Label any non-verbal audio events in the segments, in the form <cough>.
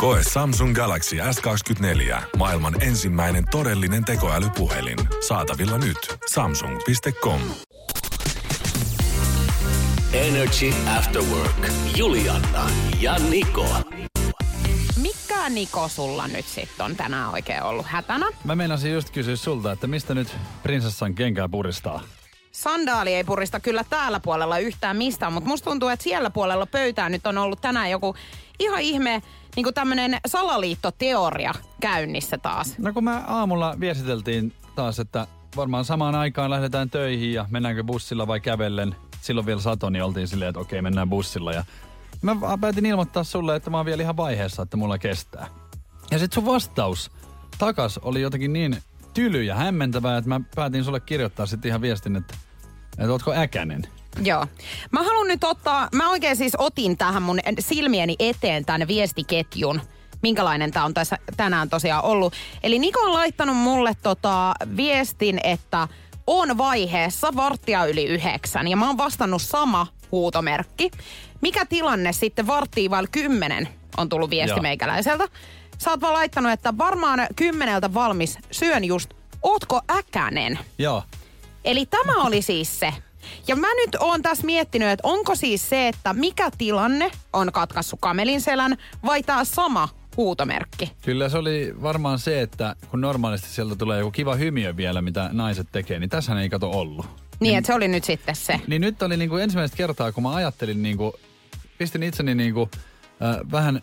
Koe Samsung Galaxy S24. Maailman ensimmäinen todellinen tekoälypuhelin. Saatavilla nyt. Samsung.com. Energy After Work. Juliana ja Niko. Mikä Niko sulla nyt sitten on tänään oikein ollut hätänä? Mä meinasin just kysyä sulta, että mistä nyt prinsessan kenkää puristaa? Sandaali ei purista kyllä täällä puolella yhtään mistään, mutta musta tuntuu, että siellä puolella pöytää nyt on ollut tänään joku ihan ihme niin kuin tämmönen salaliittoteoria käynnissä taas. No kun mä aamulla viestiteltiin taas, että varmaan samaan aikaan lähdetään töihin ja mennäänkö bussilla vai kävellen. Silloin vielä sato, niin oltiin silleen, että okei, mennään bussilla. Ja mä päätin ilmoittaa sulle, että mä oon vielä ihan vaiheessa, että mulla kestää. Ja sit sun vastaus takas oli jotenkin niin tyly ja hämmentävää, että mä päätin sulle kirjoittaa sitten ihan viestin, että, että ootko äkänen. Joo. Mä haluan nyt ottaa, mä oikein siis otin tähän mun silmieni eteen tämän viestiketjun minkälainen tämä on tässä tänään tosiaan ollut. Eli Niko on laittanut mulle tota viestin, että on vaiheessa varttia yli yhdeksän ja mä oon vastannut sama huutomerkki. Mikä tilanne sitten varttiin vain kymmenen on tullut viesti Joo. meikäläiseltä. Sä oot vaan laittanut, että varmaan kymmeneltä valmis, syön just, ootko äkänen? Joo. Eli tämä oli siis se. Ja mä nyt oon tässä miettinyt, että onko siis se, että mikä tilanne on katkaissut kamelin selän vai tämä sama huutomerkki. Kyllä se oli varmaan se, että kun normaalisti sieltä tulee joku kiva hymiö vielä, mitä naiset tekee, niin tässä ei kato ollut. Niin, että se oli nyt sitten se. Niin nyt oli niinku ensimmäistä kertaa, kun mä ajattelin, niinku, pistin itseni niinku, äh, vähän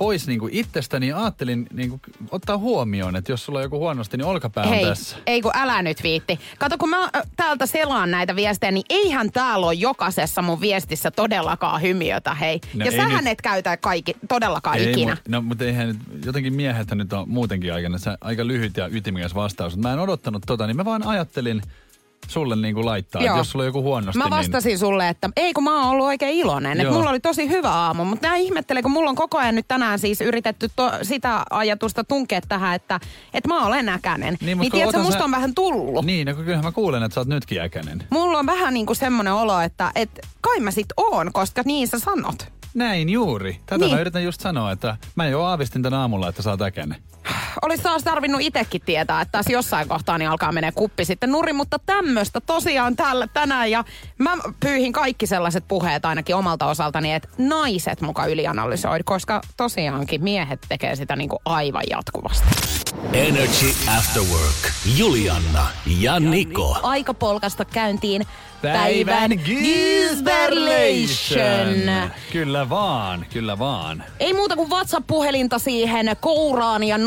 pois niinku itsestäni ja ajattelin niinku, ottaa huomioon, että jos sulla on joku huonosti, niin olkapää on Hei, tässä. ei kun älä nyt viitti. Kato, kun mä täältä selaan näitä viestejä, niin eihän täällä ole jokaisessa mun viestissä todellakaan hymiötä, hei. No ja sähän nyt. et käytä kaikki, todellakaan Ei, ikinä. mu- no, mutta eihän nyt, jotenkin miehet nyt on muutenkin aika, se aika lyhyt ja ytimikäs vastaus. Mä en odottanut tota, niin mä vaan ajattelin sulle niinku laittaa, Joo. että jos sulla on joku huonosti, Mä vastasin sulle, että ei kun mä oon ollut oikein iloinen. Että mulla oli tosi hyvä aamu. Mutta nää ihmettelee, kun mulla on koko ajan nyt tänään siis yritetty to, sitä ajatusta tunkea tähän, että, että mä olen äkänen. Niin, niin tiedätkö, otan musta sä- on vähän tullut. Niin, no kyllähän mä kuulen, että sä oot nytkin äkänen. Mulla on vähän niin kuin semmoinen olo, että, että kai mä sit oon, koska niin sä sanot. Näin juuri. Tätä Niin. mä yritän just sanoa, että mä jo aavistin tänä aamulla, että oot äkänen. Olisi taas tarvinnut itsekin tietää, että taas jossain kohtaa niin alkaa menee kuppi sitten nuri, mutta tämmöistä tosiaan täällä tänään. Ja mä pyyhin kaikki sellaiset puheet ainakin omalta osaltani, että naiset muka ylianalysoi, koska tosiaankin miehet tekee sitä niin kuin aivan jatkuvasti. Energy After Work. Juliana ja Niko. Aika polkasta käyntiin Päivän Gisberlation. Kyllä vaan, kyllä vaan. Ei muuta kuin WhatsApp-puhelinta siihen kouraan ja 050501719.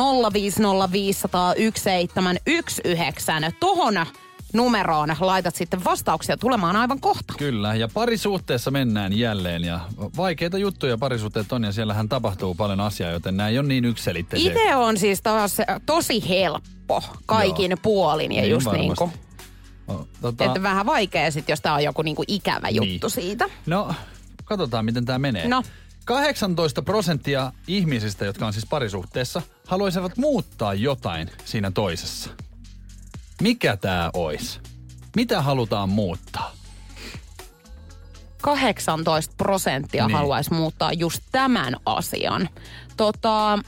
Tohon numeroon laitat sitten vastauksia tulemaan aivan kohta. Kyllä, ja parisuhteessa mennään jälleen. Ja vaikeita juttuja parisuhteet on, ja siellähän tapahtuu paljon asiaa, joten nämä ei ole niin yksiselitteisiä. Itse on siis taas tosi helppo kaikin Joo. ja ja Niin just varmasti. niin kuin, Tota, että vähän vaikea sit, jos tää on joku niinku ikävä juttu Niin. siitä. no, katsotaan miten tämä menee. No. 18 prosenttia ihmisistä, jotka on siis parisuhteessa, haluaisivat muuttaa jotain siinä toisessa. Mikä tämä olisi? Mitä halutaan muuttaa? 18 prosenttia Niin. haluaisi muuttaa just tämän asian. Tota,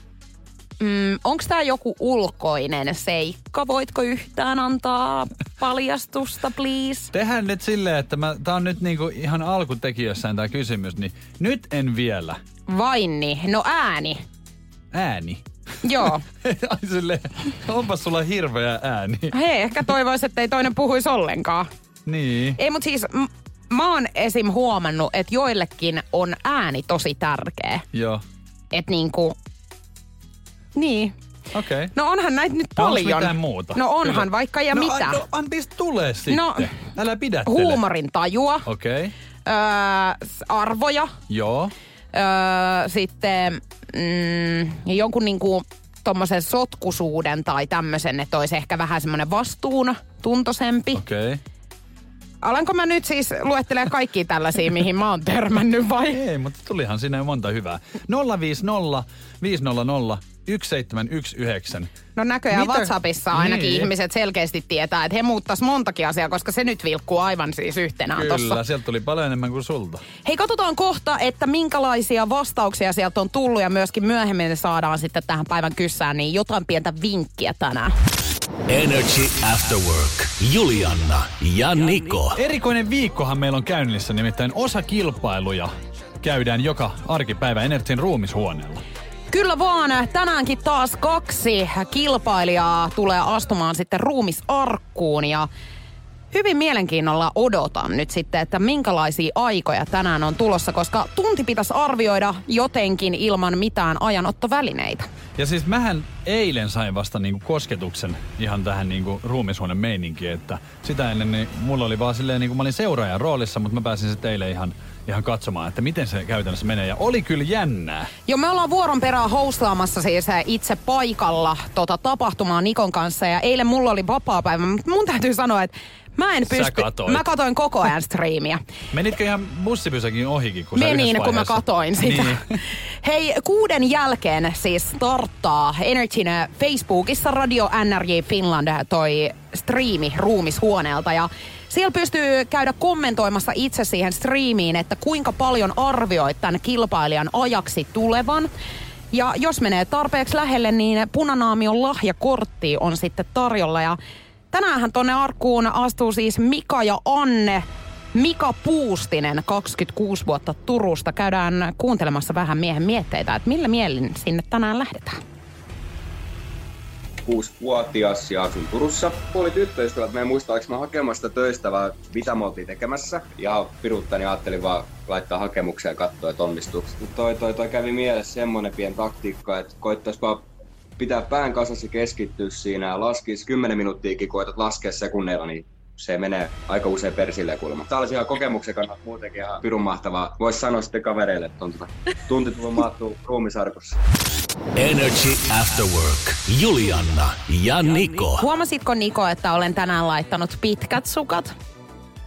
mm, onko tämä joku ulkoinen seikka? Voitko yhtään antaa paljastusta, please? Tehän nyt silleen, että mä, tää on nyt niinku ihan alkutekijössään tämä kysymys, niin nyt en vielä. Vain niin. No ääni. Ääni. Joo. <laughs> Ai silleen, onpas sulla hirveä ääni. Hei, ehkä toivoisi, että ei toinen puhuisi ollenkaan. Niin. Ei, mutta siis m- mä oon esim. huomannut, että joillekin on ääni tosi tärkeä. Joo. Että niinku... Niin. Okei. Okay. No onhan näitä nyt No paljon. mitään muuta? No onhan Kyllä. vaikka ja no, mitä. a- No antis tulee sitten. No, Älä pidättele. Huumorin tajua, Okei. Okay. öö, arvoja, Joo. öö, sitten mm, jonkun niinku tommosen sotkusuuden tai tämmöisen, että olisi ehkä vähän semmoinen vastuun tuntoisempi. Okei. Okay. Alanko mä nyt siis luettelemaan kaikki tällaisia, mihin mä oon törmännyt vai? Ei, mutta tulihan jo monta hyvää. 050 500 1719. No näköjään Mitä- WhatsAppissa ainakin Niin. ihmiset selkeästi tietää, että he muuttais montakin asiaa, koska se nyt vilkkuu aivan siis yhtenään Kyllä, tossa. sieltä tuli paljon enemmän kuin sulta. Hei, katsotaan kohta, että minkälaisia vastauksia sieltä on tullut ja myöskin myöhemmin saadaan sitten tähän päivän kyssään niin jotain pientä vinkkiä tänään. Energy After Work. Julianna ja Niko. Erikoinen viikkohan meillä on käynnissä, nimittäin osa kilpailuja käydään joka arkipäivä Energin ruumishuoneella. Kyllä vaan, tänäänkin taas kaksi kilpailijaa tulee astumaan sitten ruumisarkkuun ja hyvin mielenkiinnolla odotan nyt sitten, että minkälaisia aikoja tänään on tulossa, koska tunti pitäisi arvioida jotenkin ilman mitään ajanottovälineitä. Ja siis mähän eilen sain vasta niinku kosketuksen ihan tähän niinku ruumishuoneen meininkiin, että sitä ennen niin mulla oli vaan silleen, niinku mä olin seuraajan roolissa, mutta mä pääsin sitten eilen ihan, ihan katsomaan, että miten se käytännössä menee. Ja oli kyllä jännää. Jo me ollaan vuoron perään hostaamassa siis itse paikalla tota tapahtumaa Nikon kanssa ja eilen mulla oli vapaa päivä, mutta mun täytyy sanoa, että mä en pysty, mä katoin koko ajan striimiä. Menitkö ihan bussipysäkin ohikin, kun Menin, kun mä katoin sitä. Niin. <laughs> Hei, kuuden jälkeen siis starttaa Energyn Facebookissa Radio NRJ Finland toi striimi ruumishuoneelta ja siellä pystyy käydä kommentoimassa itse siihen striimiin, että kuinka paljon arvioit tämän kilpailijan ajaksi tulevan. Ja jos menee tarpeeksi lähelle, niin punanaamion lahjakortti on sitten tarjolla. Ja tänäänhän tonne arkkuun astuu siis Mika ja Anne. Mika Puustinen, 26 vuotta Turusta. Käydään kuuntelemassa vähän miehen mietteitä, että millä mielin sinne tänään lähdetään. Kuusivuotias ja asun Turussa. Puoli tyttöystävät, me en muista, oliko mä hakemassa töistä vai mitä me oltiin tekemässä. Ja piruttani ajattelin vaan laittaa hakemuksia ja katsoa, että onnistuuko. Toi, toi, toi kävi mielessä semmonen pien taktiikka, että koittais vaan pitää pään kasassa keskittyä siinä ja laskis 10 minuuttiakin, koetat laskea sekunneilla, niin se menee aika usein persille kuulemma. Tää olisi ihan kokemuksen kannalta muutenkin ihan pirun mahtavaa. Voisi sanoa sitten kavereille, että on tota tunti tullut maattua ruumisarkussa. Energy After Work. Julianna ja Niko. Huomasitko Niko, että olen tänään laittanut pitkät sukat?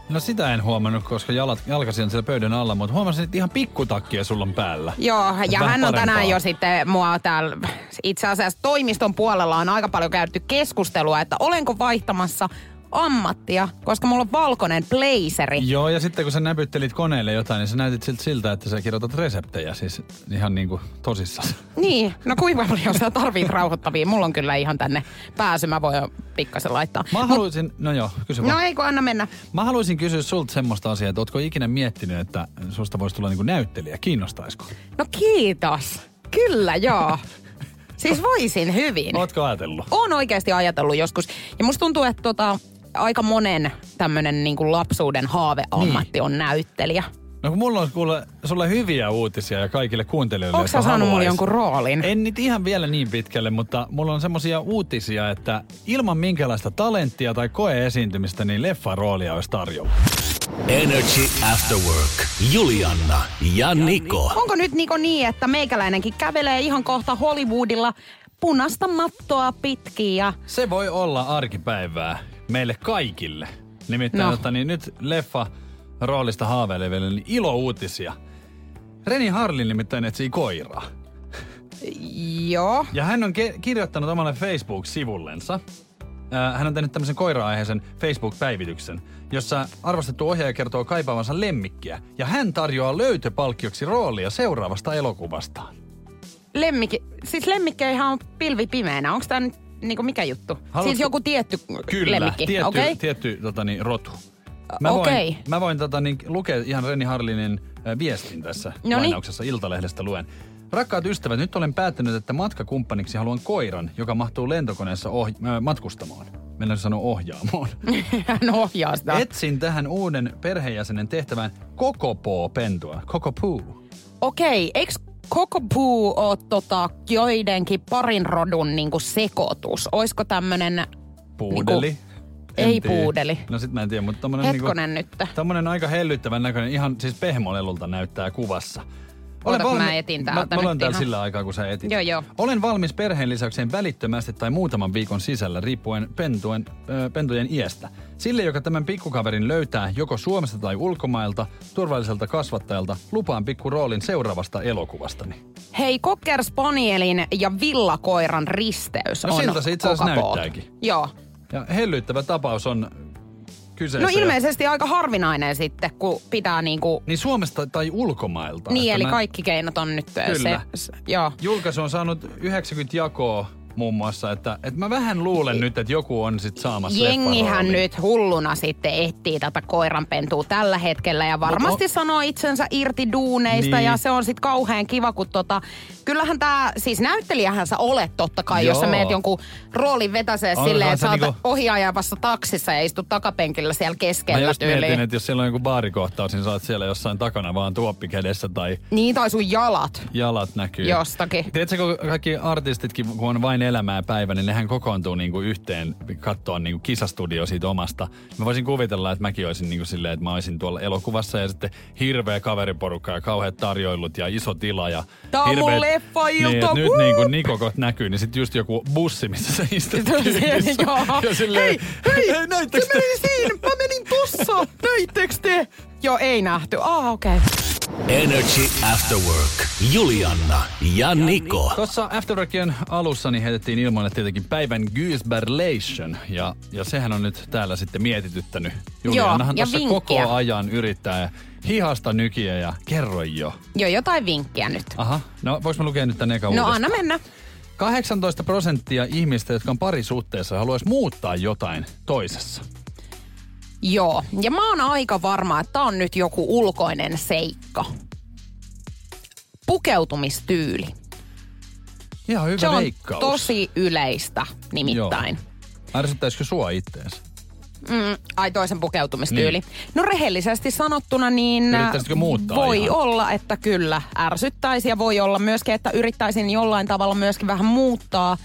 No sitä en huomannut, koska jalat, jalkasi on siellä pöydän alla, mutta huomasin, että ihan pikkutakkia sulla on päällä. Joo, ja Vähän hän on tänään parempaa. jo sitten mua täällä itse asiassa toimiston puolella on aika paljon käyty keskustelua, että olenko vaihtamassa ammattia, koska mulla on valkoinen blazeri. Joo, ja sitten kun sä näpyttelit koneelle jotain, niin sä näytit siltä, siltä että sä kirjoitat reseptejä, siis ihan niinku tosissaan. Niin, no kuinka paljon sä tarvit rauhoittavia? Mulla on kyllä ihan tänne pääsy, mä voin pikkasen laittaa. Mä haluaisin, no joo, kysy vaan. No ei kun anna mennä. Mä haluaisin kysyä sulta semmoista asiaa, että ootko ikinä miettinyt, että susta voisi tulla niinku näyttelijä, kiinnostaisiko? No kiitos. Kyllä joo. Siis voisin hyvin. Ootko ajatellut? Oon oikeasti ajatellut joskus. Ja musta tuntuu, että tota, aika monen tämmönen niinku lapsuuden haaveammatti Niin. on näyttelijä. No kun mulla on kuule sulle hyviä uutisia ja kaikille kuuntelijoille, Onko sä saanut mulle jonkun roolin? En nyt ihan vielä niin pitkälle, mutta mulla on semmosia uutisia, että ilman minkälaista talenttia tai koeesiintymistä, niin leffaroolia olisi tarjolla. Energy After Work. Julianna ja Niko. Onko nyt Niko niin, että meikäläinenkin kävelee ihan kohta Hollywoodilla punasta mattoa pitkin ja... Se voi olla arkipäivää meille kaikille. Nimittäin No. että, niin nyt leffa roolista haaveileville niin ilo-uutisia. Reni Harlin nimittäin etsii koiraa. Joo. Ja hän on ke- kirjoittanut omalle Facebook-sivullensa. Ää, Hän on tehnyt tämmöisen koira-aiheisen Facebook-päivityksen, jossa arvostettu ohjaaja kertoo kaipaavansa lemmikkiä. Ja hän tarjoaa löytöpalkkioksi roolia seuraavasta elokuvastaan. Lemmikki, siis lemmikkeihän on pilvi pimeänä. Onko tämä niinku mikä juttu? Haluatko- Siis joku tietty Kyllä, lemmikki, tietty, okei? tietty tota niin, rotu. Mä Okei. voin, mä voin tota, niin, lukea ihan Reni Harlinin äh, viestin tässä Noniin. lainauksessa Iltalehdestä luen. Rakkaat ystävät, nyt olen päättänyt, että matkakumppaniksi haluan koiran, joka mahtuu lentokoneessa ohi- äh, matkustamaan. Mennään sanoa ohjaamoon. <laughs> Hän ohjaa sitä. Etsin tähän uuden perheenjäsenen tehtävään kokopoo-pentua. Kokopuu. Okei, eikö koko puu ole tota joidenkin parin rodun niinku sekoitus? Oisko tämmönen... Puudeli. Niinku- En ei tiedä. puudeli. No sit mä en tiedä, mutta tommonen Hetkonen nyt. Tommonen aika hellyttävän näköinen, ihan siis pehmolelulta näyttää kuvassa. Kun valmi- mä etin Mä, täältä mä olen nyt täällä ihan. sillä aikaa, kun sä etit. Joo, joo. Olen valmis perheen lisäkseen välittömästi tai muutaman viikon sisällä, riippuen pentuen, ö, pentujen iästä. Sille, joka tämän pikkukaverin löytää joko Suomesta tai ulkomailta, turvalliselta kasvattajalta, lupaan pikku roolin seuraavasta elokuvastani. Hei, Cocker Spanielin ja villakoiran risteys No on siltä se itse asiassa näyttääkin. Joo. Ja hellyttävä tapaus on kyseessä. No ja- ilmeisesti aika harvinainen sitten, kun pitää niinku... Niin Suomesta tai ulkomailta. Niin, eli mä- kaikki keinot on nyt Kyllä. se, se. Joo. Julkaisu on saanut 90 jakoa muun muassa, että, että mä vähän luulen nyt, että joku on sit saamassa Jengihän nyt hulluna sitten etsii tätä koiranpentua tällä hetkellä ja varmasti Mut sanoo itsensä irti duuneista Niin. ja se on sitten kauhean kiva, kun tota, kyllähän tämä, siis näyttelijähän sä olet totta kai, jos sä Joo. meet jonkun roolin vetäsee Onhan silleen, että sä oot niinku- ohiajavassa taksissa ja istut takapenkillä siellä Mä keskellä just mietin, tyyliin. että jos siellä on joku baarikohtaus, niin sä oot siellä jossain takana vaan tuoppi kädessä tai Niin, tai sun jalat jalat näkyy. jostakin. Tiedätkö, kun kaikki artistitkin, kun on vain elämää päivä, niin nehän kokoontuu niinku yhteen katsoa niinku kisastudio siitä omasta. Mä voisin kuvitella, että mäkin olisin niinku silleen, että mä olisin tuolla elokuvassa ja sitten hirveä kaveriporukka ja kauheat tarjoilut ja iso tila. Ja Tää on mun hirveet- leffailta, Niin, nyt woo! niinku Niko kohta näkyy, niin sitten just joku bussi, missä sä istut kyydissä. <laughs> Joo. Silleen, hei, hei, näittekö te? meni siinä, mä menin tossa, näittekö te? Joo, ei nähty. Ah, okei. Okay. Energy After Work. Julianna ja Niko. Tuossa Afterworkien alussa niin heitettiin ilmoille tietenkin päivän Goosberlation, ja, ja sehän on nyt täällä sitten mietityttänyt. Juliannahan ja tuossa vinkkiä. koko ajan yrittää hihasta nykiä ja kerro jo. Joo, jotain vinkkiä nyt. Aha, no vois mä lukea nyt tän eka No uudestaan. anna mennä. 18 prosenttia ihmistä, jotka on parisuhteessa, haluaisi muuttaa jotain toisessa. Joo, ja mä oon aika varma, että tää on nyt joku ulkoinen seikka. Pukeutumistyyli. Ihan hyvä Se on veikkaus. tosi yleistä nimittäin. Ärsyttäisikö sua ittees? Mm, ai toisen pukeutumistyyli. Niin. No rehellisesti sanottuna niin muuttaa voi ihan? olla, että kyllä ärsyttäisi ja voi olla myöskin, että yrittäisin jollain tavalla myöskin vähän muuttaa.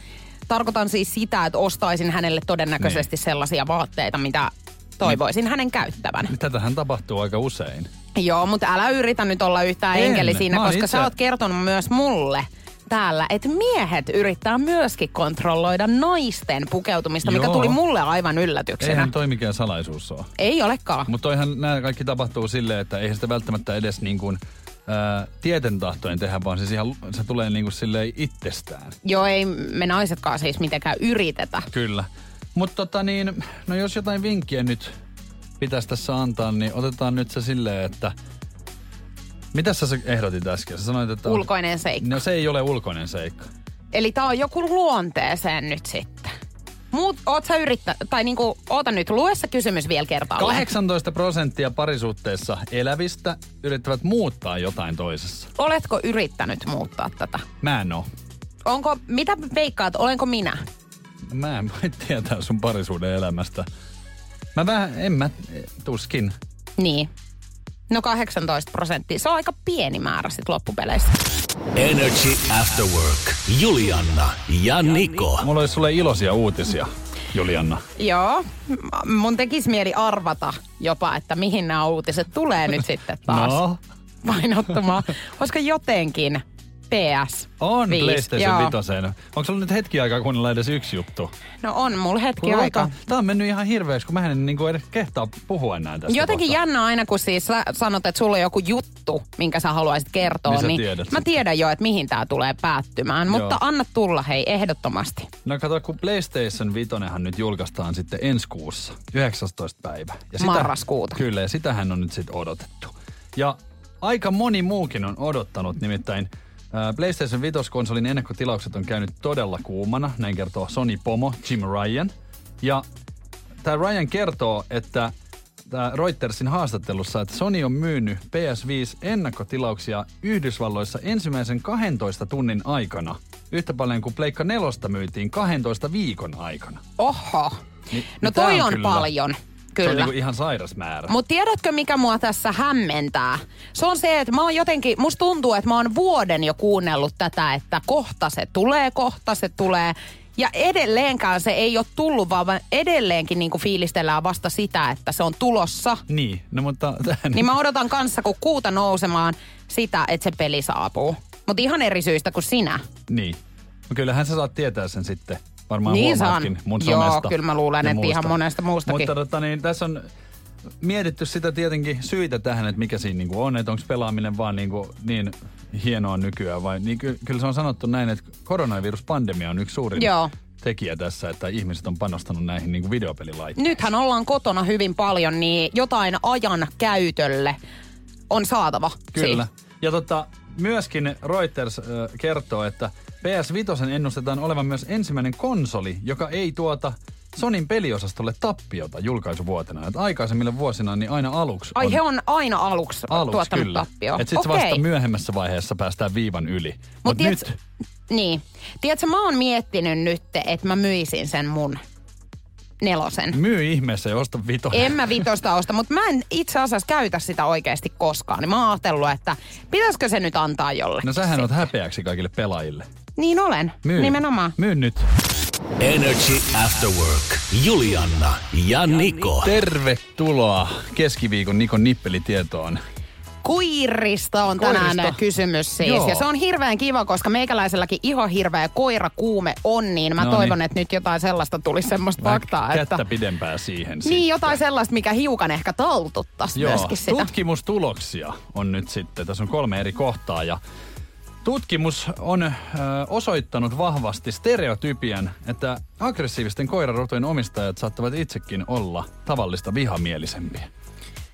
Tarkoitan siis sitä, että ostaisin hänelle todennäköisesti niin. sellaisia vaatteita, mitä toivoisin hänen käyttävän. Niin Tätähän tapahtuu aika usein. Joo, mutta älä yritä nyt olla yhtään En. enkeli siinä, koska itse- sä oot kertonut myös mulle täällä, että miehet yrittää myöskin kontrolloida naisten pukeutumista, mikä Joo. tuli mulle aivan yllätyksenä. Eihän toi mikään salaisuus ole. Ei olekaan. Mutta toihan nämä kaikki tapahtuu silleen, että eihän sitä välttämättä edes niin kuin, ää, tietentahtojen tehdä, vaan siis ihan, se tulee niin kuin silleen itsestään. Joo, ei me naisetkaan siis mitenkään yritetä. Kyllä. Mutta tota niin, no jos jotain vinkkiä nyt pitäisi tässä antaa, niin otetaan nyt se silleen, että... Mitä sä ehdotit äsken? Sä sanoit, että... Ulkoinen seikka. No se ei ole ulkoinen seikka. Eli tää on joku luonteeseen nyt sitten. Muut, oot sä yrittä, tai niinku, oota nyt, lue se kysymys vielä kertaalleen. 18 prosenttia parisuhteessa elävistä yrittävät muuttaa jotain toisessa. Oletko yrittänyt muuttaa tätä? Mä en oo. Onko, mitä veikkaat, olenko minä? Mä en voi tietää sun parisuuden elämästä. Mä vähän, en mä, tuskin. Niin. No 18 prosenttia. Se on aika pieni määrä sit loppupeleissä. Energy After Work. Julianna ja Niko. Mulla olisi sulle iloisia uutisia, Julianna. Joo. M- Mun tekisi mieli arvata jopa, että mihin nämä uutiset tulee nyt sitten taas No, painottumaan. Koska jotenkin PS. on viisi, PlayStation joo. 5. Onko sulla nyt hetki aikaa kuunnella edes yksi juttu? No on mulla hetki Kuule, aikaa. Tää on mennyt ihan hirveäksi, kun mä en niin edes kehtaa puhua enää tästä Jotenkin kohtaa. jännä aina, kun siis sä sanot, että sulla on joku juttu, minkä sä haluaisit kertoa, Niin niin, tiedät mä tiedän jo, että mihin tää tulee päättymään. Joo. Mutta anna tulla, hei, ehdottomasti. No kato, kun PlayStation 5 nyt julkaistaan sitten ensi kuussa, 19. päivä. Ja Marraskuuta. Kyllä, ja sitähän on nyt sitten odotettu. Ja aika moni muukin on odottanut, nimittäin PlayStation 5-konsolin ennakkotilaukset on käynyt todella kuumana, näin kertoo Sony Pomo Jim Ryan. Ja tämä Ryan kertoo, että tää Reutersin haastattelussa, että Sony on myynyt PS5 ennakkotilauksia Yhdysvalloissa ensimmäisen 12 tunnin aikana. Yhtä paljon kuin Pleikka 4 myytiin 12 viikon aikana. Oho. Niin, No niin toi on, kyllä- paljon. Se on Kyllä. niinku ihan sairas määrä. Mutta tiedätkö, mikä mua tässä hämmentää? Se on se, että mä oon jotenkin, musta tuntuu, että mä oon vuoden jo kuunnellut tätä, että kohta se tulee, kohta se tulee. Ja edelleenkään se ei ole tullut, vaan edelleenkin niin kuin fiilistellään vasta sitä, että se on tulossa. Niin, no mutta... <laughs> Niin mä odotan kanssa, kun kuuta nousemaan sitä, että se peli saapuu. Mutta ihan eri syistä kuin sinä. Niin. No kyllähän sä saat tietää sen sitten. Varmaan Niin huomaatkin mun Joo, somesta kyllä mä luulen, että ihan muusta. monesta muustakin. Mutta tota, niin, tässä on mietitty sitä tietenkin syitä tähän, että mikä siinä niinku on, että onko pelaaminen vaan niinku niin hienoa nykyään vai niin ky- kyllä se on sanottu näin, että koronaviruspandemia on yksi suurin Joo. tekijä tässä, että ihmiset on panostanut näihin niinku videopelilaitteisiin. Nythän ollaan kotona hyvin paljon, niin jotain ajan käytölle on saatava. Kyllä. Siis. Ja tota, myöskin Reuters äh, kertoo, että PS5 ennustetaan olevan myös ensimmäinen konsoli, joka ei tuota Sonin peliosastolle tappiota julkaisuvuotena. Et aikaisemmilla vuosina niin aina aluksi Ai on he on aina aluksi, aluksi tuottanut kyllä. tappioon. Et sit Okei. vasta myöhemmässä vaiheessa päästään viivan yli. Mut, Mut nyt, tiedätkö- Niin. Tiedätkö, mä oon miettinyt nyt, että mä myisin sen mun nelosen. myy ihmeessä ja osta vitonen. En mä vitosta osta, mutta mä en itse asiassa käytä sitä oikeasti koskaan. Niin mä oon ajatellut, että pitäisikö se nyt antaa jollekin. No sähän oot häpeäksi kaikille pelaajille. Niin olen, Myy. nimenomaan. Myy nyt. Energy After Work. Julianna ja Niko. Tervetuloa keskiviikon Nikon nippelitietoon. Kuirista on tänään Koirista? kysymys siis. Joo. Ja se on hirveän kiva, koska meikäläiselläkin ihan hirveä koirakuume on, niin mä No toivon, niin. että nyt jotain sellaista tulisi semmoista Vähän faktaa. kättä Että, pidempää siihen niin, jotain sellaista, mikä hiukan ehkä taltuttaisi Joo, myöskin sitä. tutkimustuloksia on nyt sitten. Tässä on kolme eri kohtaa ja tutkimus on ö, osoittanut vahvasti stereotypian, että aggressiivisten koirarotujen omistajat saattavat itsekin olla tavallista vihamielisempiä.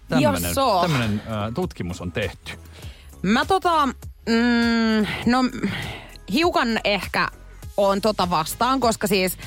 Tämmönen, tämmönen tutkimus on tehty. Mä tota, mm, no hiukan ehkä on tota vastaan, koska siis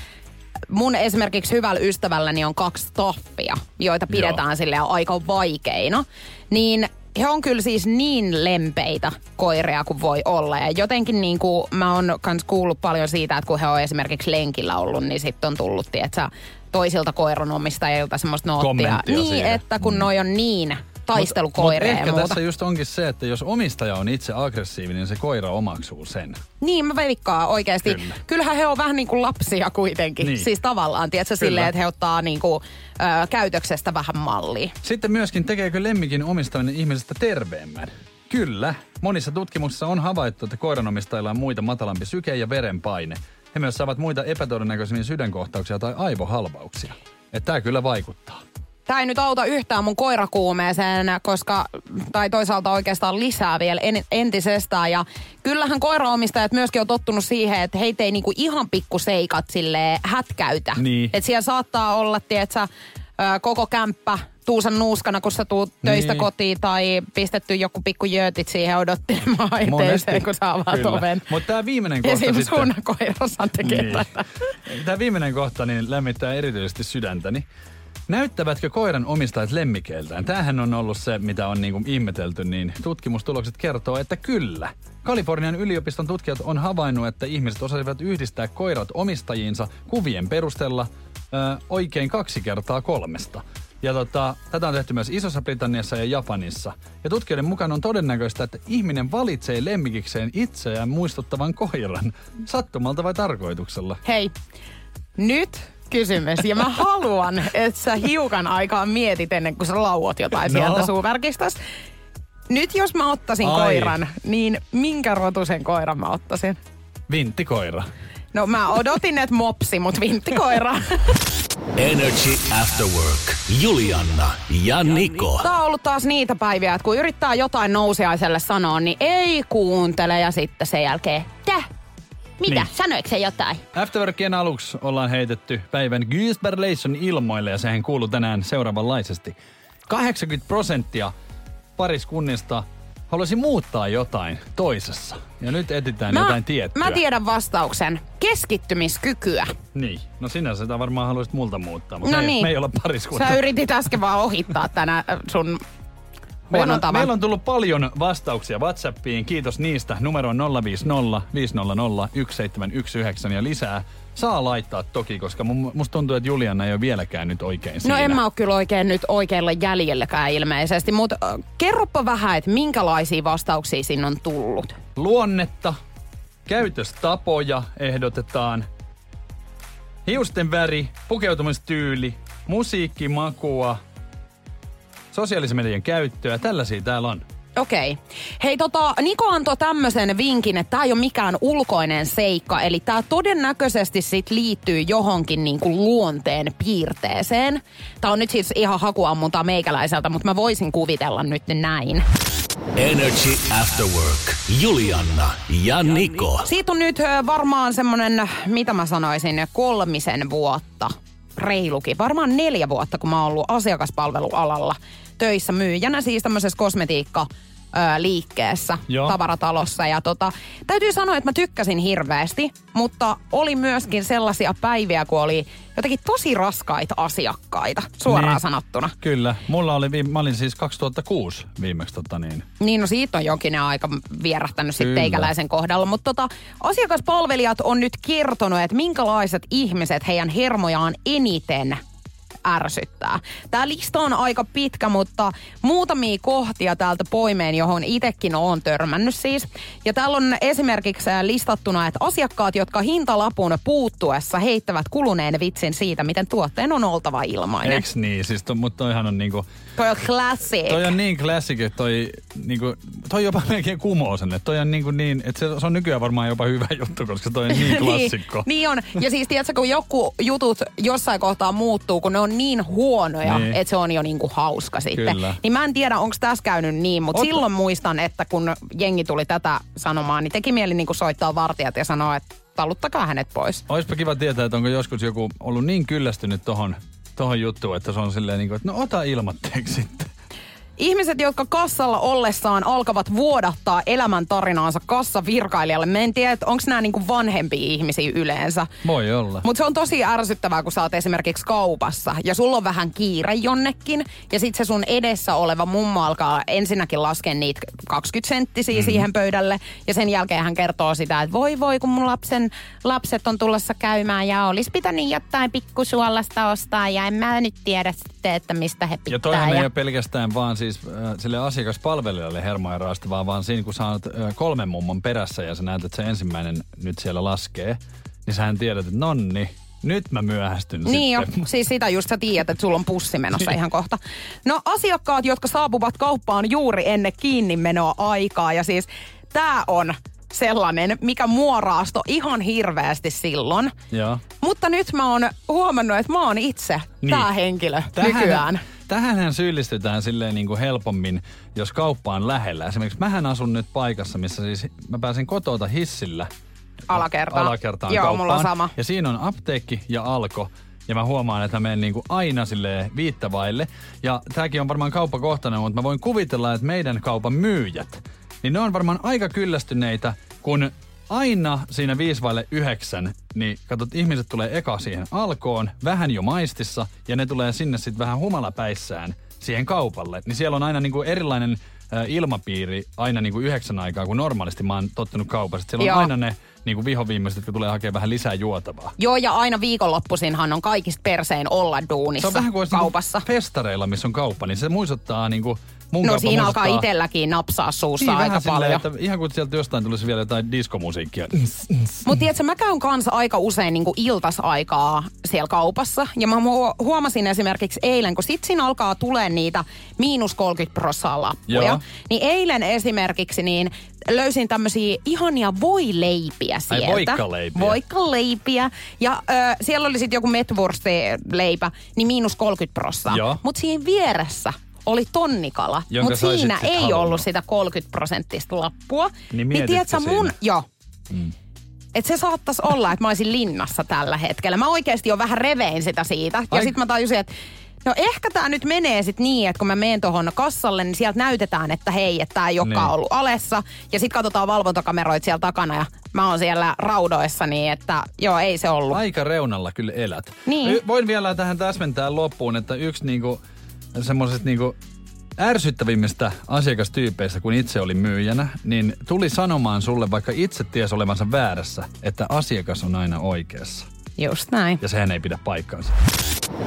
mun esimerkiksi hyvällä ystävälläni on kaksi toffia, joita pidetään sille aika vaikeina. Niin he on kyllä siis niin lempeitä koiria kuin voi olla. Ja jotenkin niin kuin mä oon kans kuullut paljon siitä, että kun he on esimerkiksi lenkillä ollut, niin sitten on tullut, tietsä, toisilta koiranomistajilta semmoista noottia. Kommenttia Niin, siihen. että kun noi on niin taistelukoiria Mut ehkä muuta. tässä just onkin se, että jos omistaja on itse aggressiivinen, niin se koira omaksuu sen. Niin, mä veikkaan oikeasti. Kyllä. Kyllähän he on vähän niin kuin lapsia kuitenkin. Niin. Siis tavallaan, tiedätkö, Kyllä. silleen, että he ottaa niin kuin, ö, käytöksestä vähän mallia. Sitten myöskin tekeekö lemmikin omistaminen ihmisestä terveemmän? Kyllä. Monissa tutkimuksissa on havaittu, että koiranomistajilla on muita matalampi syke ja verenpaine. He myös saavat muita epätodennäköisemmin sydänkohtauksia tai aivohalvauksia. Että tämä kyllä vaikuttaa. Tämä ei nyt auta yhtään mun koirakuumeeseen, koska, tai toisaalta oikeastaan lisää vielä en, entisestään. Ja kyllähän koiraomistajat myöskin on tottunut siihen, että heitä ei niinku ihan pikkuseikat sille hätkäytä. Niin. Että siellä saattaa olla, tietsä, ö, koko kämppä tuusan nuuskana, kun sä tuut töistä Niin. kotiin, tai pistetty joku pikku jöötit siihen odottelemaan eteeseen, kun sä avaat oven. Mutta tämä viimeinen kohta Esim. sitten... koirassa tekee Niin. tätä. Tämä viimeinen kohta niin lämmittää erityisesti sydäntäni. Näyttävätkö koiran omistajat lemmikeiltään? Tämähän on ollut se, mitä on niinku ihmetelty, niin tutkimustulokset kertoo, että kyllä. Kalifornian yliopiston tutkijat on havainnut, että ihmiset osasivat yhdistää koirat omistajiinsa kuvien perusteella ö, oikein kaksi kertaa kolmesta. Ja tota, tätä on tehty myös Isossa Britanniassa ja Japanissa. Ja tutkijoiden mukaan on todennäköistä, että ihminen valitsee lemmikikseen itseään muistuttavan koiran sattumalta vai tarkoituksella. Hei, nyt kysymys. Ja mä haluan, että sä hiukan aikaa mietit ennen kuin sä lauot jotain No. sieltä suuverkistasta. Nyt jos mä ottaisin Ai. koiran, niin minkä rotusen koiran mä ottaisin? Vinttikoira. No mä odotin, että mopsi, mut vinttikoira. Energy After Work. Julianna ja Niko. Tää on ollut taas niitä päiviä, että kun yrittää jotain nousiaiselle sanoa, niin ei kuuntele ja sitten sen jälkeen, tä? Mitä? Niin. Sanoiko se jotain? Afterworkien aluksi ollaan heitetty päivän Gysberlation ilmoille ja sehän kuuluu tänään seuraavanlaisesti. 80 prosenttia pariskunnista haluaisi muuttaa jotain toisessa. Ja nyt etsitään jotain tiettyä. mä tiedän vastauksen. Keskittymiskykyä. Niin. No sinä sitä varmaan haluaisit multa muuttaa, mutta No me, niin. me ei olla pariskunta. Sä yritit äsken vaan ohittaa tänä sun Meillä on, tavan. meillä on tullut paljon vastauksia WhatsAppiin. Kiitos niistä. Numero on 050 500 1719 ja lisää saa laittaa toki, koska musta tuntuu, että Juliana ei ole vieläkään nyt oikein siinä. No en mä oo kyllä oikein nyt oikealla jäljelläkään ilmeisesti, mutta äh, kerropa vähän, että minkälaisia vastauksia sinne on tullut. Luonnetta, käytöstapoja ehdotetaan, hiusten väri, pukeutumistyyli, musiikkimakua, sosiaalisen median käyttöä, tällaisia täällä on. Okei. Okay. Hei tota, Niko antoi tämmöisen vinkin, että tämä ei ole mikään ulkoinen seikka. Eli tämä todennäköisesti sit liittyy johonkin niinku luonteen piirteeseen. Tämä on nyt siis ihan hakuammuntaa meikäläiseltä, mutta mä voisin kuvitella nyt näin. Energy After Work. Julianna ja Niko. Siitä on nyt varmaan semmonen, mitä mä sanoisin, kolmisen vuotta. Reilukin. Varmaan neljä vuotta, kun mä oon ollut asiakaspalvelualalla töissä myyjänä, siis tämmöisessä kosmetiikka liikkeessä, Joo. tavaratalossa. Ja tota, täytyy sanoa, että mä tykkäsin hirveästi, mutta oli myöskin sellaisia päiviä, kun oli jotenkin tosi raskaita asiakkaita, suoraan Niin. sanottuna. Kyllä. Mulla oli, viime, mä olin siis 2006 viimeksi tota niin. Niin, no siitä on jokinen aika vierähtänyt sitten teikäläisen kohdalla. Mutta tota, asiakaspalvelijat on nyt kertonut, että minkälaiset ihmiset heidän hermojaan eniten ärsyttää. Tämä lista on aika pitkä, mutta muutamia kohtia täältä poimeen, johon itsekin olen törmännyt siis. Ja täällä on esimerkiksi listattuna, että asiakkaat, jotka hintalapun puuttuessa heittävät kuluneen vitsin siitä, miten tuotteen on oltava ilmainen. Eiks niin? Siis to, mutta toihan on niinku, Toi on classic. toi on niin classic, että toi, niinku, toi jopa <laughs> melkein kumoo sen. Että toi on niinku niin, että se, se, on nykyään varmaan jopa hyvä juttu, koska toi on niin <laughs> klassikko. niin, niin on. Ja siis tiedätkö, kun joku jutut jossain kohtaa muuttuu, kun ne on niin huonoja, Niin. niin. että se on jo niinku hauska sitten. Kyllä. Niin mä en tiedä, onko tässä käynyt niin, mutta Oot- silloin muistan, että kun jengi tuli tätä sanomaan, niin teki mieli niinku soittaa vartijat ja sanoa, että taluttakaa hänet pois. Oispa kiva tietää, että onko joskus joku ollut niin kyllästynyt tohon, tohon juttuun, että se on silleen niinku, että no ota ilmatteeksi sitten. Ihmiset, jotka kassalla ollessaan alkavat vuodattaa elämäntarinaansa kassavirkailijalle. Mä en tiedä, onko nämä niinku vanhempia ihmisiä yleensä. Voi olla. Mutta se on tosi ärsyttävää, kun sä oot esimerkiksi kaupassa ja sulla on vähän kiire jonnekin. Ja sit se sun edessä oleva mummo alkaa ensinnäkin laskea niitä 20 senttisiä mm. siihen pöydälle. Ja sen jälkeen hän kertoo sitä, että voi voi, kun mun lapsen, lapset on tulossa käymään ja olisi pitänyt jotain pikkusuolasta ostaa. Ja en mä nyt tiedä sitten, että mistä he pitää. Ja toihan ei ole pelkästään vaan siis äh, sille asiakaspalvelijalle hermoja raastavaa, vaan siinä kun sä oot äh, kolmen mummon perässä ja sä näet, että se ensimmäinen nyt siellä laskee, niin sähän tiedät, että nonni, nyt mä myöhästyn Niin jo, sitten. siis sitä just sä tiedät, että sulla on pussi menossa ihan kohta. No asiakkaat, jotka saapuvat kauppaan juuri ennen kiinnimenoa aikaa ja siis tää on sellainen, mikä mua raasto ihan hirveästi silloin. Joo. Mutta nyt mä oon huomannut, että mä oon itse Niin. tää henkilö nykyään. Tähänhän syyllistytään silleen niin kuin helpommin, jos kauppa on lähellä. Esimerkiksi mähän asun nyt paikassa, missä siis mä pääsen kotota hissillä Alakertaan. alakertaan Joo, kauppaan. mulla on sama. Ja siinä on apteekki ja alko. Ja mä huomaan, että mä menen niinku aina sille viittavaille. Ja tääkin on varmaan kauppakohtainen, mutta mä voin kuvitella, että meidän kaupan myyjät, niin ne on varmaan aika kyllästyneitä, kun aina siinä viisi vaille yhdeksän, niin katsot, ihmiset tulee eka siihen alkoon, vähän jo maistissa, ja ne tulee sinne sitten vähän humalapäissään siihen kaupalle. Niin siellä on aina niinku erilainen ö, ilmapiiri aina niinku yhdeksän aikaa, kun normaalisti mä oon tottunut kaupassa. Siellä on Joo. aina ne niinku vihoviimeiset, jotka tulee hakemaan vähän lisää juotavaa. Joo, ja aina viikonloppuisinhan on kaikista persein olla duunissa Se on vähän kuin olisi kaupassa. Niinku festareilla, missä on kauppa, niin se muistuttaa niinku mun No siinä alkaa itselläkin napsaa suussa niin, aika vähän silleen, paljon. Että ihan kuin sieltä jostain tulisi vielä jotain diskomusiikkia. Mutta tiedätkö, mä käyn kanssa aika usein niin iltasaikaa siellä kaupassa. Ja mä huo- huomasin esimerkiksi eilen, kun sit siinä alkaa tulee niitä miinus 30 prossaa lappuja. Joo. Niin eilen esimerkiksi niin löysin tämmöisiä ihania voileipiä sieltä. voikkaleipiä. Voikkaleipiä. Ja ö, siellä oli sitten joku metwursti-leipä, niin miinus 30 prossaa. Mutta siinä vieressä oli tonnikala, mutta siinä ei halunnut. ollut sitä 30 prosenttista lappua. Niin mietitkö tiedätkö, mun, joo, että se saattaisi olla, että mä olisin linnassa tällä hetkellä. Mä oikeasti jo vähän revein sitä siitä. Ja Ai- sitten mä tajusin, että no ehkä tämä nyt menee sitten niin, että kun mä menen tuohon kassalle, niin sieltä näytetään, että hei, että tämä ei olekaan Niin. ollut alessa. Ja sitten katsotaan valvontakameroita siellä takana ja mä oon siellä raudoissa niin, että joo, ei se ollut. Aika reunalla kyllä elät. Niin. Voin vielä tähän täsmentää loppuun, että yksi niinku, semmoisesta niinku ärsyttävimmistä asiakastyypeistä, kun itse oli myyjänä, niin tuli sanomaan sulle, vaikka itse ties olevansa väärässä, että asiakas on aina oikeassa. Just näin. Ja sehän ei pidä paikkaansa.